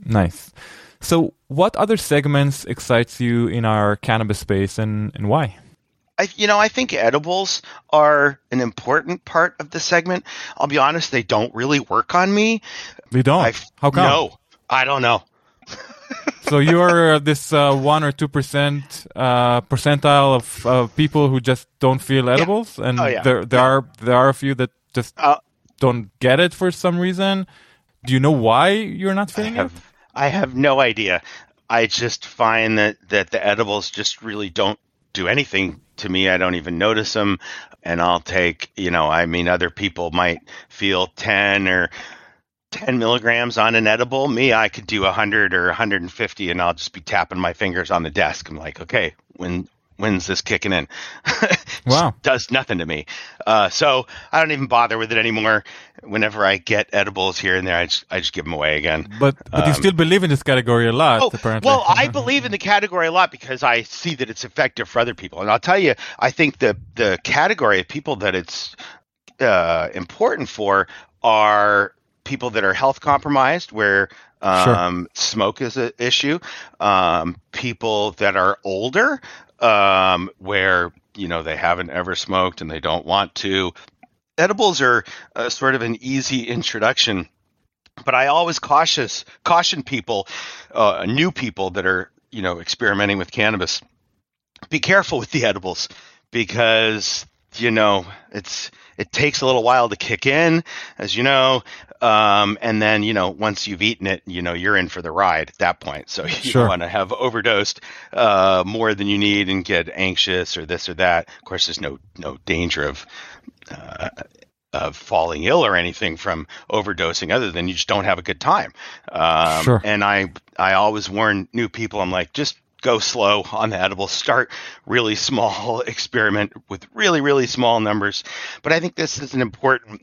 Nice. So, what other segments excites you in our cannabis space, and, and why? I, you know, I think edibles are an important part of the segment. I'll be honest; they don't really work on me. We don't. I, How come? No, I don't know. So you're uh, this uh, one or two percent uh, percentile of uh, people who just don't feel edibles, and Oh, yeah. there there are there are a few that just Uh, don't get it for some reason. Do you know why you're not feeling it? I have no idea. I just find that that the edibles just really don't do anything to me. I don't even notice them, and I'll take you know. I mean, other people might feel ten or. 10 milligrams on an edible me i could do 100 or 150 and i'll just be tapping my fingers on the desk i'm like okay when when's this kicking in Wow. does nothing to me uh, so i don't even bother with it anymore whenever i get edibles here and there i just, I just give them away again But but you Um, still believe in this category a lot, Oh, apparently. well, I believe in the category a lot because I see that it's effective for other people. And I'll tell you, I think the the category of people that it's uh, important for are people that are health compromised, where um, smoke is an issue. Um, people that are older, um, where you know they haven't ever smoked and they don't want to. Edibles are uh, sort of an easy introduction but I always cautious caution people, uh, new people that are you know experimenting with cannabis, be careful with the edibles because you know it's it takes a little while to kick in, as you know, um, and then you know once you've eaten it, you know you're in for the ride at that point. So you Sure. don't want to have overdosed uh, more than you need and get anxious or this or that. Of course, there's no no danger of uh, of falling ill or anything from overdosing other than you just don't have a good time. Um, Sure. And I, I always warn new people, I'm like, just go slow on the edible, start really small, experiment with really, really small numbers. But I think this is an important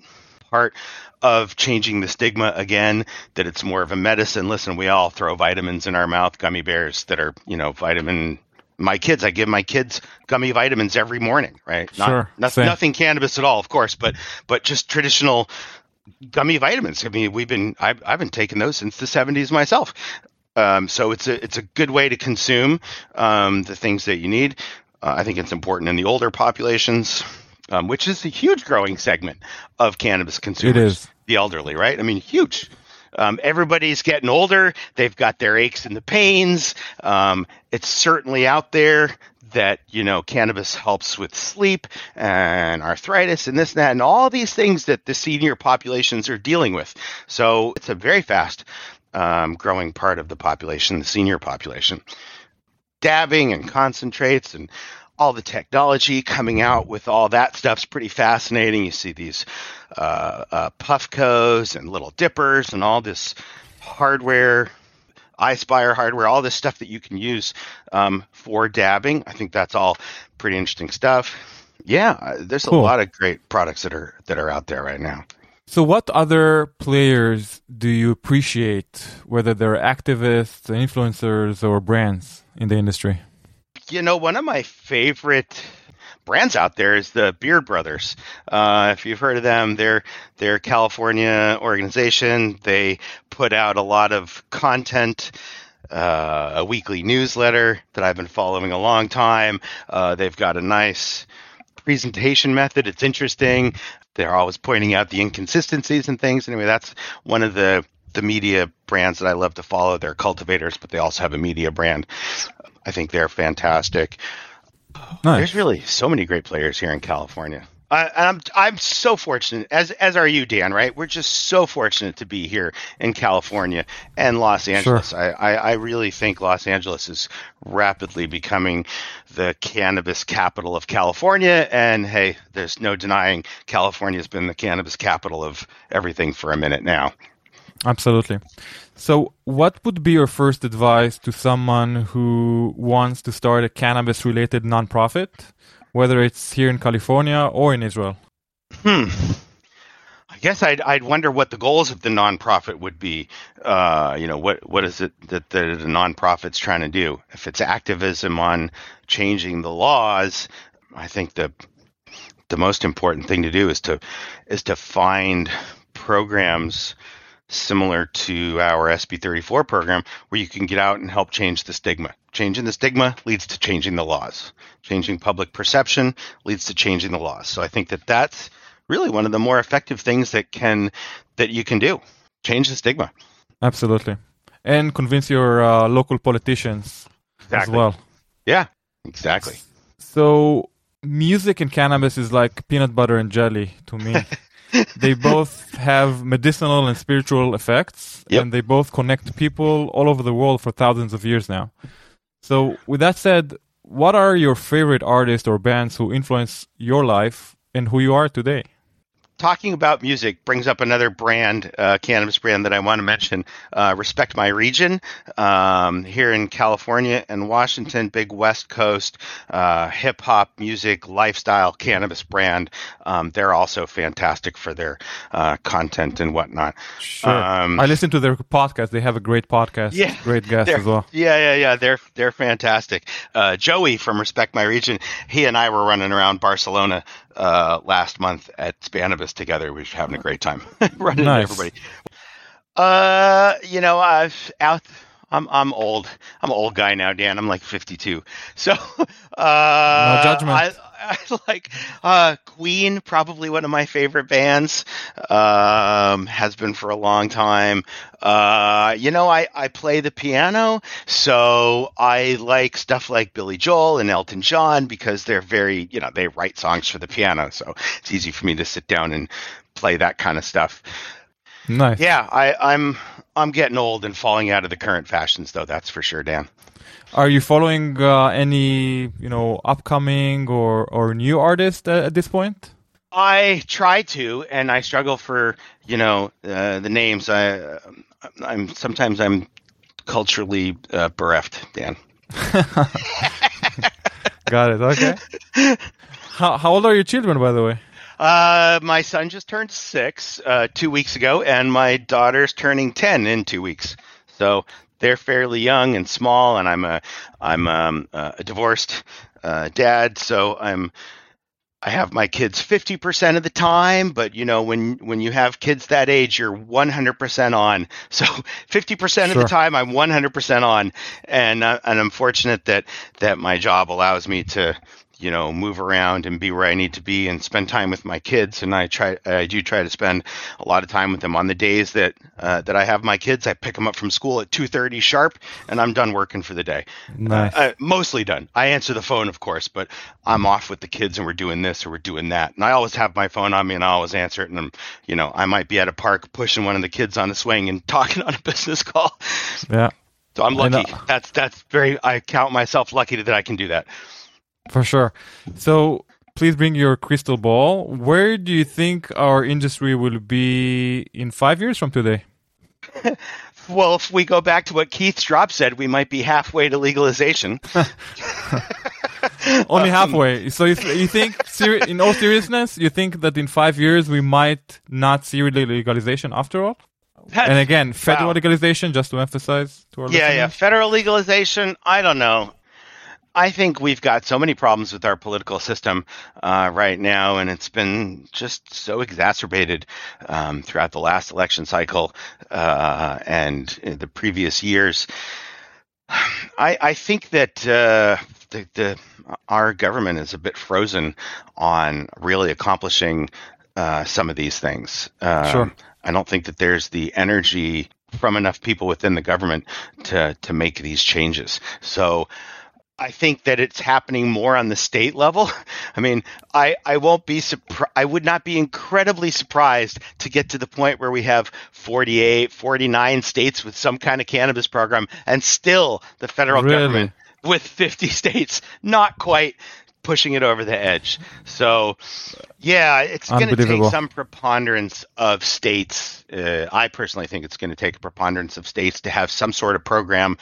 part of changing the stigma again that it's more of a medicine. Listen, we all throw vitamins in our mouth, gummy bears that are, you know, vitamin my kids, I give my kids gummy vitamins every morning, right? Not, Sure, no- nothing cannabis at all, of course, but but just traditional gummy vitamins. I mean, we've been I've, I've been taking those since the 70s myself. Um, so it's a it's a good way to consume um, the things that you need. Uh, I think it's important in the older populations, um, which is a huge growing segment of cannabis consumers. It is. the elderly, right? I mean, huge. Um, everybody's getting older. They've got their aches and the pains. Um, it's certainly out there that you know cannabis helps with sleep and arthritis and this and that and all these things that the senior populations are dealing with. So it's a very fast um, growing part of the population, the senior population. Dabbing and concentrates and all the technology coming out with all that stuff's pretty fascinating. You see these uh, uh, Puffcos and little dippers and all this hardware, iSpire hardware, all this stuff that you can use um, for dabbing. I think that's all pretty interesting stuff. Yeah, there's Cool. a lot of great products that are that are out there right now. So, what other players do you appreciate, whether they're activists, influencers, or brands in the industry? You know, one of my favorite brands out there is the Beard Brothers. Uh, if you've heard of them, they're they're California organization. They put out a lot of content. Uh, a weekly newsletter that I've been following a long time. Uh, they've got a nice presentation method. It's interesting. They're always pointing out the inconsistencies and things. Anyway, that's one of the the media brands that I love to follow. They're cultivators, but they also have a media brand. I think they're fantastic. Nice. There's really so many great players here in California. I, I'm I'm so fortunate, as as are you, Dan. Right? We're just so fortunate to be here in California and Los Angeles. I, I I really think Los Angeles is rapidly becoming the cannabis capital of California. And hey, there's no denying California's been the cannabis capital of everything for a minute now. Absolutely. So, what would be your first advice to someone who wants to start a cannabis related nonprofit, whether it's here in California or in Israel? Hmm. I guess I'd I'd wonder what the goals of the nonprofit would be. Uh, you know, what what is it that the, the nonprofit's trying to do? If it's activism on changing the laws, I think the the most important thing to do is to is to find programs similar to our SB 34 program where you can get out and help change the stigma. Changing the stigma leads to changing the laws. Changing public perception leads to changing the laws. So I think that that's really one of the more effective things that can that you can do. Change the stigma. Absolutely. And convince your uh, local politicians Exactly. as well. Yeah, exactly. So, music and cannabis is like peanut butter and jelly to me. they both have medicinal and spiritual effects, Yep. and they both connect people all over the world for thousands of years now. So, with that said, what are your favorite artists or bands who influence your life and who you are today? Talking about music brings up another brand, uh, cannabis brand that I want to mention. Uh, Respect My Region um, here in California and Washington, big West Coast uh, hip hop music lifestyle cannabis brand. Um, they're also fantastic for their uh, content and whatnot. Sure. Um, I listen to their podcast. They have a great podcast. Yeah, Great guests as well. Yeah, yeah, yeah. They're they're fantastic. Uh, Joey from Respect My Region, he and I were running around Barcelona uh, last month at Spannabis together. We were having a great time running Nice. everybody. Uh, you know, I've out. I'm I'm old. I'm an old guy now, Dan. I'm like 52. So, uh, no judgment. I, I like uh, Queen, probably one of my favorite bands. Um, has been for a long time. Uh, you know, I I play the piano, so I like stuff like Billy Joel and Elton John because they're very, you know, they write songs for the piano, so it's easy for me to sit down and play that kind of stuff. Nice. Yeah, I, I'm I'm getting old and falling out of the current fashions, though. That's for sure, Dan. Are you following uh, any, you know, upcoming or or new artists uh, at this point? I try to, and I struggle for you know uh, the names. I I'm sometimes I'm culturally uh, bereft, Dan. Got it. Okay. how how old are your children, by the way? Uh, my son just turned six uh, two weeks ago, and my daughter's turning ten in two weeks. So they're fairly young and small, and I'm a I'm um, a divorced uh, dad, so I'm I have my kids 50% of the time, but you know when when you have kids that age, you're 100% on. So 50% of Sure. the time, I'm 100% on, and uh, and I'm fortunate that that my job allows me to you know move around and be where I need to be and spend time with my kids. And I try I do try to spend a lot of time with them on the days that uh, that I have my kids. I pick them up from school at 2:30 sharp, and I'm done working for the day. Nice. Uh, mostly done. I answer the phone, of course, but I'm off with the kids and we're doing this or we're doing that. And I always have my phone on me and I always answer it. And I'm, you know, I might be at a park pushing one of the kids on the swing and talking on a business call. Yeah, So I'm lucky. That's that's very. I count myself lucky that I can do that. For sure. So please bring your crystal ball. Where do you think our industry will be in five years from today? Well, if we go back to what Keith Stroup said, we might be halfway to legalization. only halfway. Um, so you, th- you think, in all seriousness, you think that in five years we might not see legalization after all? And again, federal Wow. legalization, just to emphasize to our Yeah, yeah. listeners. Federal legalization, I don't know. I think we've got so many problems with our political system uh, right now, and it's been just so exacerbated um, throughout the last election cycle uh, and the previous years. I, I think that uh, the, the our government is a bit frozen on really accomplishing uh, some of these things. Um, Sure. I don't think that there's the energy from enough people within the government to to make these changes. So I think that it's happening more on the state level. I mean, I, I won't be surprised. I would not be incredibly surprised to get to the point where we have 48, 49 states with some kind of cannabis program and still the federal Really? government with 50 states not quite pushing it over the edge. So, yeah, it's going to take some preponderance of states. Uh, I personally think it's going to take a preponderance of states to have some sort of program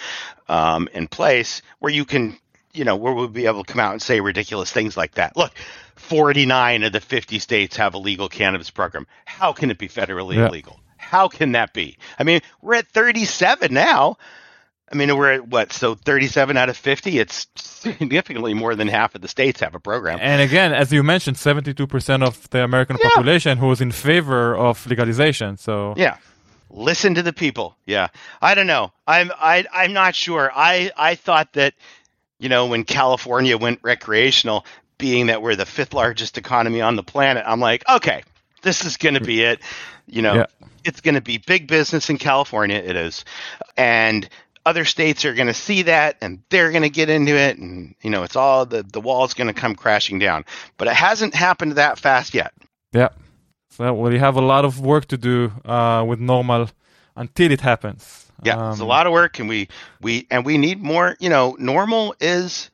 um, in place where you can, you know, where we'll be able to come out and say ridiculous things like that. Look, 49 of the 50 states have a legal cannabis program. How can it be federally Yeah. illegal? How can that be? I mean, we're at 37 now. I mean, we're at what? So 37 out of 50. It's significantly more than half of the states have a program. And again, as you mentioned, 72% of the American population who is in favor of legalization. So Yeah. Listen to the people. Yeah. I don't know. I'm I I'm not sure. I I thought that you know when California went recreational being that we're the fifth largest economy on the planet, I'm like, okay, this is going to be it. You know, Yeah. it's going to be big business in California it is. And other states are going to see that and they're going to get into it and you know, it's all the the wall's going to come crashing down. But it hasn't happened that fast yet. Yeah. So we have a lot of work to do uh, with NORML until it happens. Yeah, it's a Um, lot of work, and we we and we need more. You know, NORML is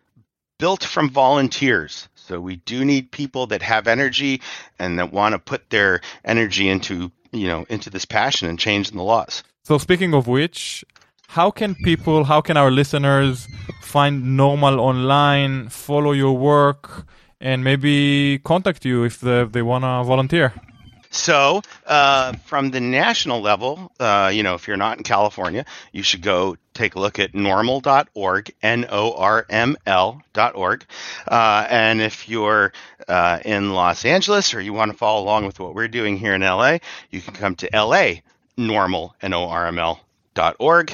built from volunteers, so we do need people that have energy and that want to put their energy into you know into this passion and changing the laws. So speaking of which, how can people, how can our listeners find NORML online, follow your work, and maybe contact you if they, they want to volunteer? So, uh, from the national level, uh, you know, if you're not in California, you should go take a look at norml.org, N O R M L.org. Uh, and if you're uh, in Los Angeles or you want to follow along with what we're doing here in LA, you can come to LA, NORML, N O R M L.org.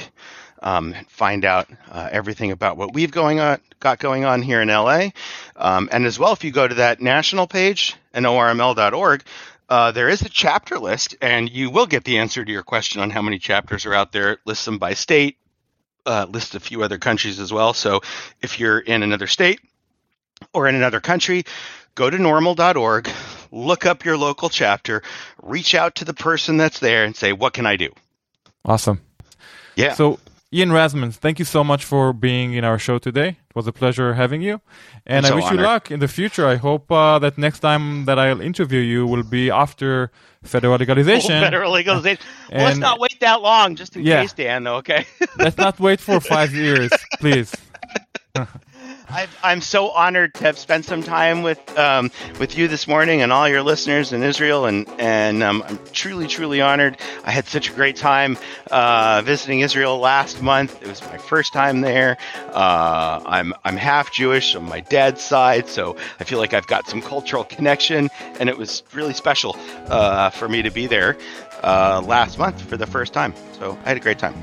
Um, find out uh, everything about what we've going on, got going on here in LA. Um, and as well, if you go to that national page, norml.org, uh, there is a chapter list, and you will get the answer to your question on how many chapters are out there. It lists them by state, uh, lists a few other countries as well. So if you're in another state or in another country, go to norml.org, look up your local chapter, reach out to the person that's there, and say, What can I do? Awesome. Yeah. So, Ian Rassman, thank you so much for being in our show today. It was a pleasure having you. And I'm I so wish you luck in the future. I hope uh, that next time that I'll interview you will be after federal legalization. Federal legalization. Well, let's not wait that long, just in Yeah. case, Dan, though, okay? Let's not wait for five years, please. I've, I'm so honored to have spent some time with um, with you this morning and all your listeners in Israel, and and um, I'm truly truly honored. I had such a great time uh, visiting Israel last month. It was my first time there. Uh, I'm I'm half Jewish on my dad's side, so I feel like I've got some cultural connection, and it was really special uh, for me to be there uh, last month for the first time. So I had a great time.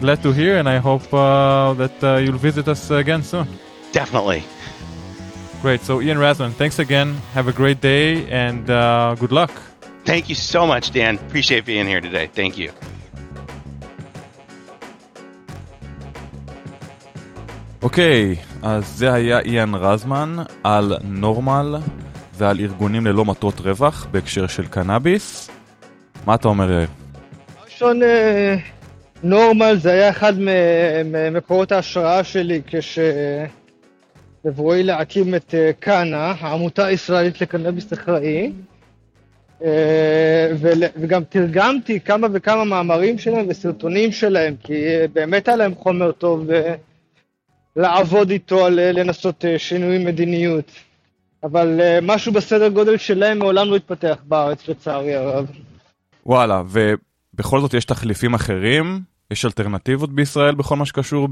Glad to hear, and I hope uh, that uh, you'll visit us again soon. Definitely. Great. So, Ian Rasman, thanks again. Have a great day and uh, good luck. Thank you so much, Dan. Appreciate being here today. Thank you. אוקיי, אז זה היה איאן רזמן על נורמל ועל ארגונים ללא מטרות רווח בהקשר של קנאביס. מה אתה אומר, יאיר? ראשון, אה, נורמל זה היה אחד ממקורות ההשראה שלי כשבבואי להקים את אה, קאנה, העמותה הישראלית לקנאביס אחראי. אה, וגם תרגמתי כמה וכמה מאמרים שלהם וסרטונים שלהם, כי אה, באמת היה להם חומר טוב. ו- לעבוד איתו, אה, לנסות אה, שינוי מדיניות. אבל אה, משהו בסדר גודל שלהם מעולם לא התפתח בארץ, לצערי הרב. וואלה, ובכל זאת יש תחליפים אחרים? יש אלטרנטיבות בישראל בכל מה שקשור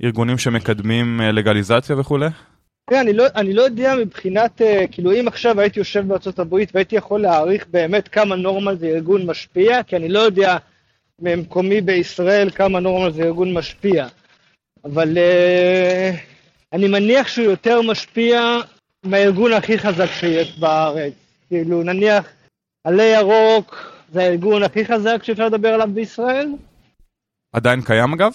בארגונים שמקדמים אה, לגליזציה וכולי? תראה, אני לא, אני לא יודע מבחינת, אה, כאילו אם עכשיו הייתי יושב בארצות הברית והייתי יכול להעריך באמת כמה נורמל זה ארגון משפיע, כי אני לא יודע ממקומי בישראל כמה נורמל זה ארגון משפיע. אבל uh, אני מניח שהוא יותר משפיע מהארגון הכי חזק שיש בארץ. כאילו, נניח, עלי ירוק זה הארגון הכי חזק שאפשר לדבר עליו בישראל? עדיין קיים אגב?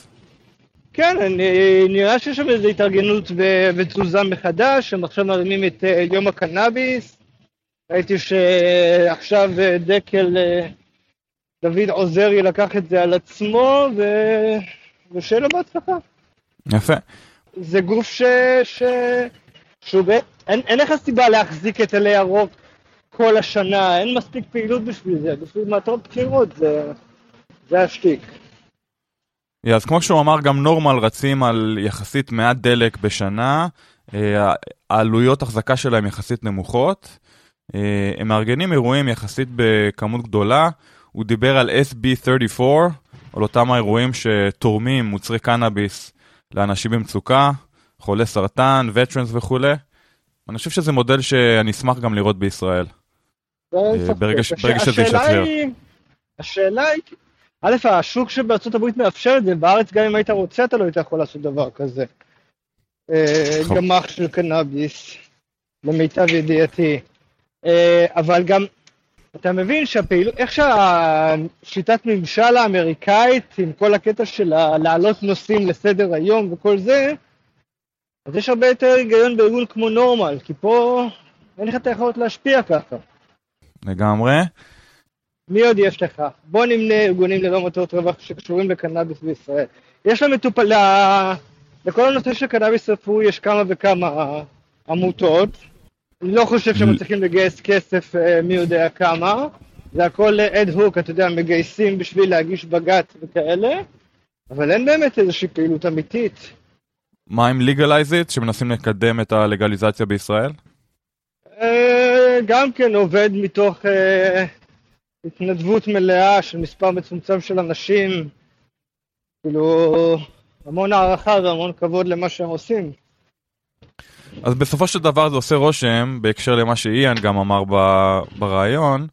כן, אני, נראה שיש שם איזו התארגנות ותזוזה מחדש, הם עכשיו מרימים את uh, יום הקנאביס. ראיתי שעכשיו uh, דקל uh, דוד עוזרי לקח את זה על עצמו, ו... ושיהיה לו בהצלחה. יפה. זה גוף ש... ש... שהוא ב... אין, אין לך סיבה להחזיק את עלי ירוק כל השנה, אין מספיק פעילות בשביל זה, בשביל מטרות בחירות זה, זה השטיק. Yeah, אז כמו שהוא אמר, גם נורמל רצים על יחסית מעט דלק בשנה, אה, העלויות החזקה שלהם יחסית נמוכות, אה, הם מארגנים אירועים יחסית בכמות גדולה, הוא דיבר על SB34, על אותם האירועים שתורמים מוצרי קנאביס לאנשים במצוקה, חולי סרטן, וטרנס וכולי. אני חושב שזה מודל שאני אשמח גם לראות בישראל. אה, ברגע, ש... ברגע שזה ישתחרר. השאלה היא, א', השוק שבארצות הברית מאפשר את זה, בארץ גם אם היית רוצה אתה לא היית יכול לעשות דבר כזה. נכון. גמח של קנאביס, למיטב ידיעתי. אה, אבל גם, אתה מבין שהפעילות, איך שהשיטת ממשל האמריקאית, עם כל הקטע של להעלות נושאים לסדר היום וכל זה, אז יש הרבה יותר היגיון בארגון כמו נורמל, כי פה אין לך את היכולת להשפיע ככה. לגמרי. מי עוד יש לך? בוא נמנה ארגונים ללא מטרות רווח שקשורים לקנאביס בישראל. יש למטופל... לכל הנושא של קנאביס רפואי יש כמה וכמה עמותות. אני לא חושב שהם מצליחים לגייס כסף אה, מי יודע כמה. זה הכל אד הוק, אתה יודע, מגייסים בשביל להגיש בג"ץ וכאלה. אבל אין באמת איזושהי פעילות אמיתית. מה עם לגליזית, שמנסים לקדם את הלגליזציה בישראל? אה, גם כן עובד מתוך אה, התנדבות מלאה של מספר מצומצם של אנשים. כאילו, המון הערכה והמון כבוד למה שהם עושים. אז בסופו של דבר זה עושה רושם, בהקשר למה שאיאן גם אמר ברעיון,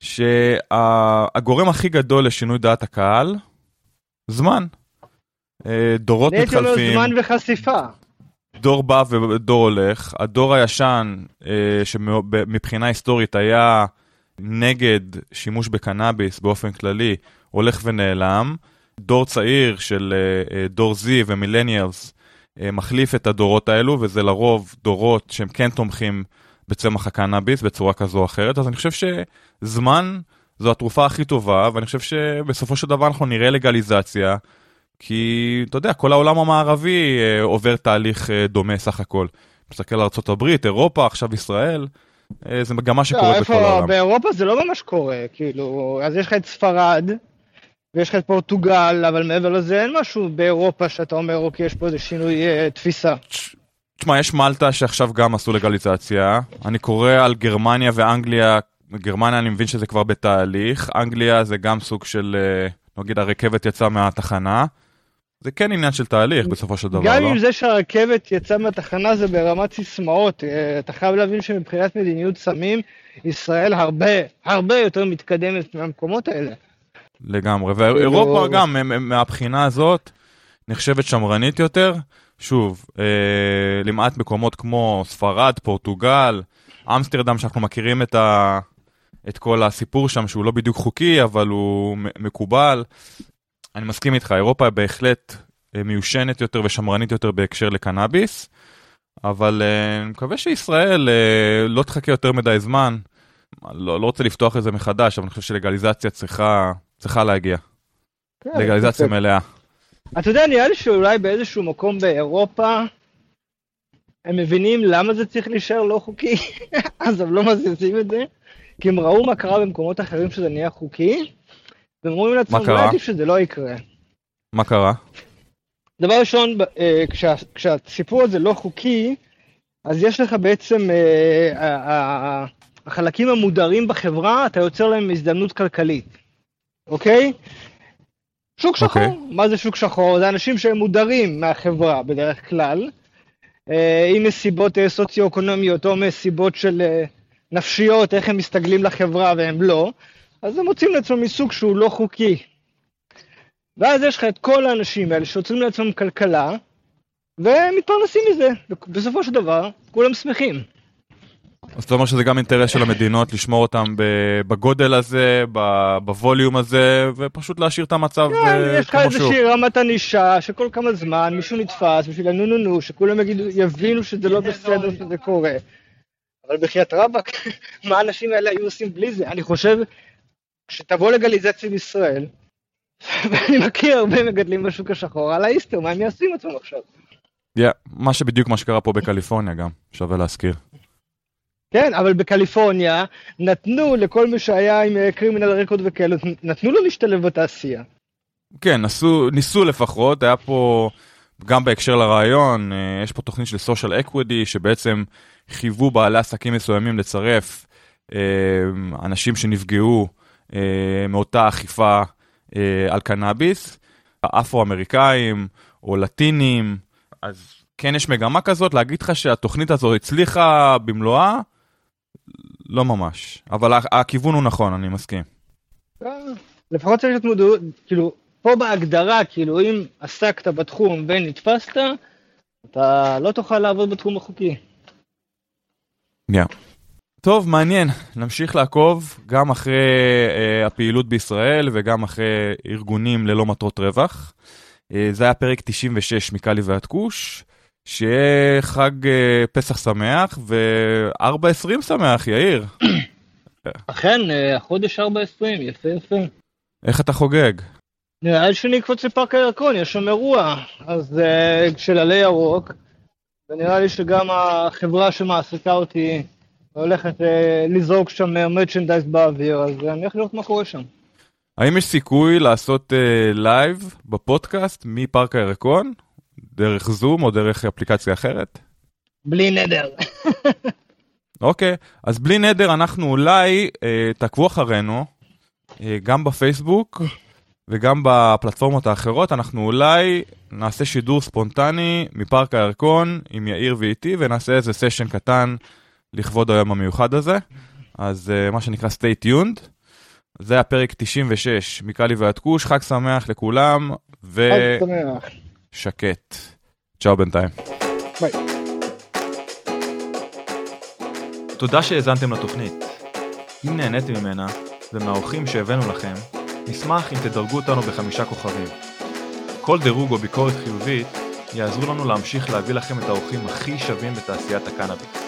שהגורם הכי גדול לשינוי דעת הקהל, זמן. אה, דורות אני הייתי אומר מתחלפים, זמן וחשיפה. דור בא ודור הולך. הדור הישן, אה, שמבחינה היסטורית היה נגד שימוש בקנאביס באופן כללי, הולך ונעלם. דור צעיר של אה, דור Z ומילניאלס מחליף את הדורות האלו, וזה לרוב דורות שהם כן תומכים בצמח הקנאביס בצורה כזו או אחרת, אז אני חושב שזמן זו התרופה הכי טובה, ואני חושב שבסופו של דבר אנחנו נראה לגליזציה, כי אתה יודע, כל העולם המערבי אה, עובר תהליך אה, דומה סך הכל. מסתכל על ארה"ב, אירופה, עכשיו ישראל, אה, זה מגמה שקורית לא, בכל איפה- העולם. באירופה זה לא ממש קורה, כאילו, אז יש לך את ספרד, ויש לך את פורטוגל, אבל מעבר לזה אין משהו באירופה שאתה אומר, אוקיי, יש פה איזה שינוי אה, תפיסה. תשמע, יש מלטה שעכשיו גם עשו לגליזציה. אני קורא על גרמניה ואנגליה, גרמניה אני מבין שזה כבר בתהליך, אנגליה זה גם סוג של, אה, נגיד הרכבת יצאה מהתחנה. זה כן עניין של תהליך בסופו של דבר, גם לא? עם זה שהרכבת יצאה מהתחנה זה ברמת סיסמאות, אה, אתה חייב להבין שמבחינת מדיניות סמים, ישראל הרבה, הרבה יותר מתקדמת מהמקומות האלה. לגמרי, ואירופה גם מהבחינה הזאת נחשבת שמרנית יותר. שוב, אה, למעט מקומות כמו ספרד, פורטוגל, אמסטרדם, שאנחנו מכירים את, ה, את כל הסיפור שם, שהוא לא בדיוק חוקי, אבל הוא מקובל. אני מסכים איתך, אירופה בהחלט אה, מיושנת יותר ושמרנית יותר בהקשר לקנאביס, אבל אה, אני מקווה שישראל אה, לא תחכה יותר מדי זמן. לא, לא רוצה לפתוח את זה מחדש, אבל אני חושב שלגליזציה צריכה, צריכה להגיע. כן, לגליזציה מלאה. אתה יודע, נראה לי שאולי באיזשהו מקום באירופה הם מבינים למה זה צריך להישאר לא חוקי, אז הם לא מזיזים את זה, כי הם ראו מה קרה במקומות אחרים שזה נהיה חוקי, והם אומרים לעצמם? אולי עדיף שזה לא יקרה. מה קרה? דבר ראשון, אה, כשה, כשהסיפור הזה לא חוקי, אז יש לך בעצם, אה, החלקים המודרים בחברה, אתה יוצר להם הזדמנות כלכלית, אוקיי? שוק שחור, okay. אוקיי. מה זה שוק שחור? זה אנשים שהם מודרים מהחברה בדרך כלל, אה, עם מסיבות סוציו-אקונומיות או מסיבות של נפשיות, איך הם מסתגלים לחברה והם לא, אז הם מוצאים לעצמם מסוג שהוא לא חוקי. ואז יש לך את כל האנשים האלה שיוצרים לעצמם כלכלה, והם מתפרנסים מזה, ובסופו של דבר כולם שמחים. אז אתה אומר שזה גם אינטרס של המדינות לשמור אותם בגודל הזה, בווליום הזה, ופשוט להשאיר את המצב כמו שהוא. יש לך איזושהי רמת ענישה שכל כמה זמן מישהו נתפס בשביל הנו נו נו, שכולם יגידו, יבינו שזה לא בסדר שזה קורה. אבל בחייאת רבאק, מה האנשים האלה היו עושים בלי זה? אני חושב, כשתבוא לגליזציה בישראל, ואני מכיר הרבה מגדלים בשוק השחור על האיסטר, מה הם יעשו עם עצמם עכשיו? Yeah, מה שבדיוק מה שקרה פה בקליפורניה גם, שווה להזכיר. כן, אבל בקליפורניה נתנו לכל מי שהיה עם קרימינל אה, רקורד וכאלה, נתנו לו להשתלב בתעשייה. כן, נסו, ניסו לפחות, היה פה, גם בהקשר לרעיון, אה, יש פה תוכנית של סושיאל אקווידי, שבעצם חייבו בעלי עסקים מסוימים לצרף אה, אנשים שנפגעו מאותה אכיפה על קנאביס, אפרו-אמריקאים או לטינים, אז כן יש מגמה כזאת להגיד לך שהתוכנית הזו הצליחה במלואה? לא ממש, אבל הכיוון הוא נכון, אני מסכים. אה, לפחות צריך להיות מודעות, כאילו, פה בהגדרה, כאילו, אם עסקת בתחום ונתפסת, אתה לא תוכל לעבוד בתחום החוקי. כן. Yeah. טוב, מעניין. נמשיך לעקוב גם אחרי uh, הפעילות בישראל וגם אחרי ארגונים ללא מטרות רווח. Uh, זה היה פרק 96 מקאלי ועד כוש. שיהיה חג uh, פסח שמח ו-4.20 שמח, יאיר. אכן, uh, החודש 4.20, יפה יפה. איך אתה חוגג? נראה לי שאני אקפוץ לפארק הירקון, יש שם אירוע, אז uh, של עלי ירוק, ונראה לי שגם החברה שמעסיקה אותי הולכת uh, לזרוק שם מרצ'נדייז באוויר, אז אני הולך לראות מה קורה שם. האם יש סיכוי לעשות לייב בפודקאסט מפארק הירקון? דרך זום או דרך אפליקציה אחרת? בלי נדר. אוקיי, אז בלי נדר אנחנו אולי, אה, תעקבו אחרינו, אה, גם בפייסבוק וגם בפלטפורמות האחרות, אנחנו אולי נעשה שידור ספונטני מפארק הירקון עם יאיר ואיתי, ונעשה איזה סשן קטן לכבוד היום המיוחד הזה. אז אה, מה שנקרא stay tuned. זה הפרק 96 מקאלי ועד כוש, חג שמח לכולם. ו... חג שמח. שקט. צ'או בינתיים. ביי. תודה שהאזנתם לתוכנית. אם נהניתם ממנה, ומהאורחים שהבאנו לכם, נשמח אם תדרגו אותנו בחמישה כוכבים. כל דירוג או ביקורת חיובית יעזרו לנו להמשיך להביא לכם את האורחים הכי שווים בתעשיית הקנאביס.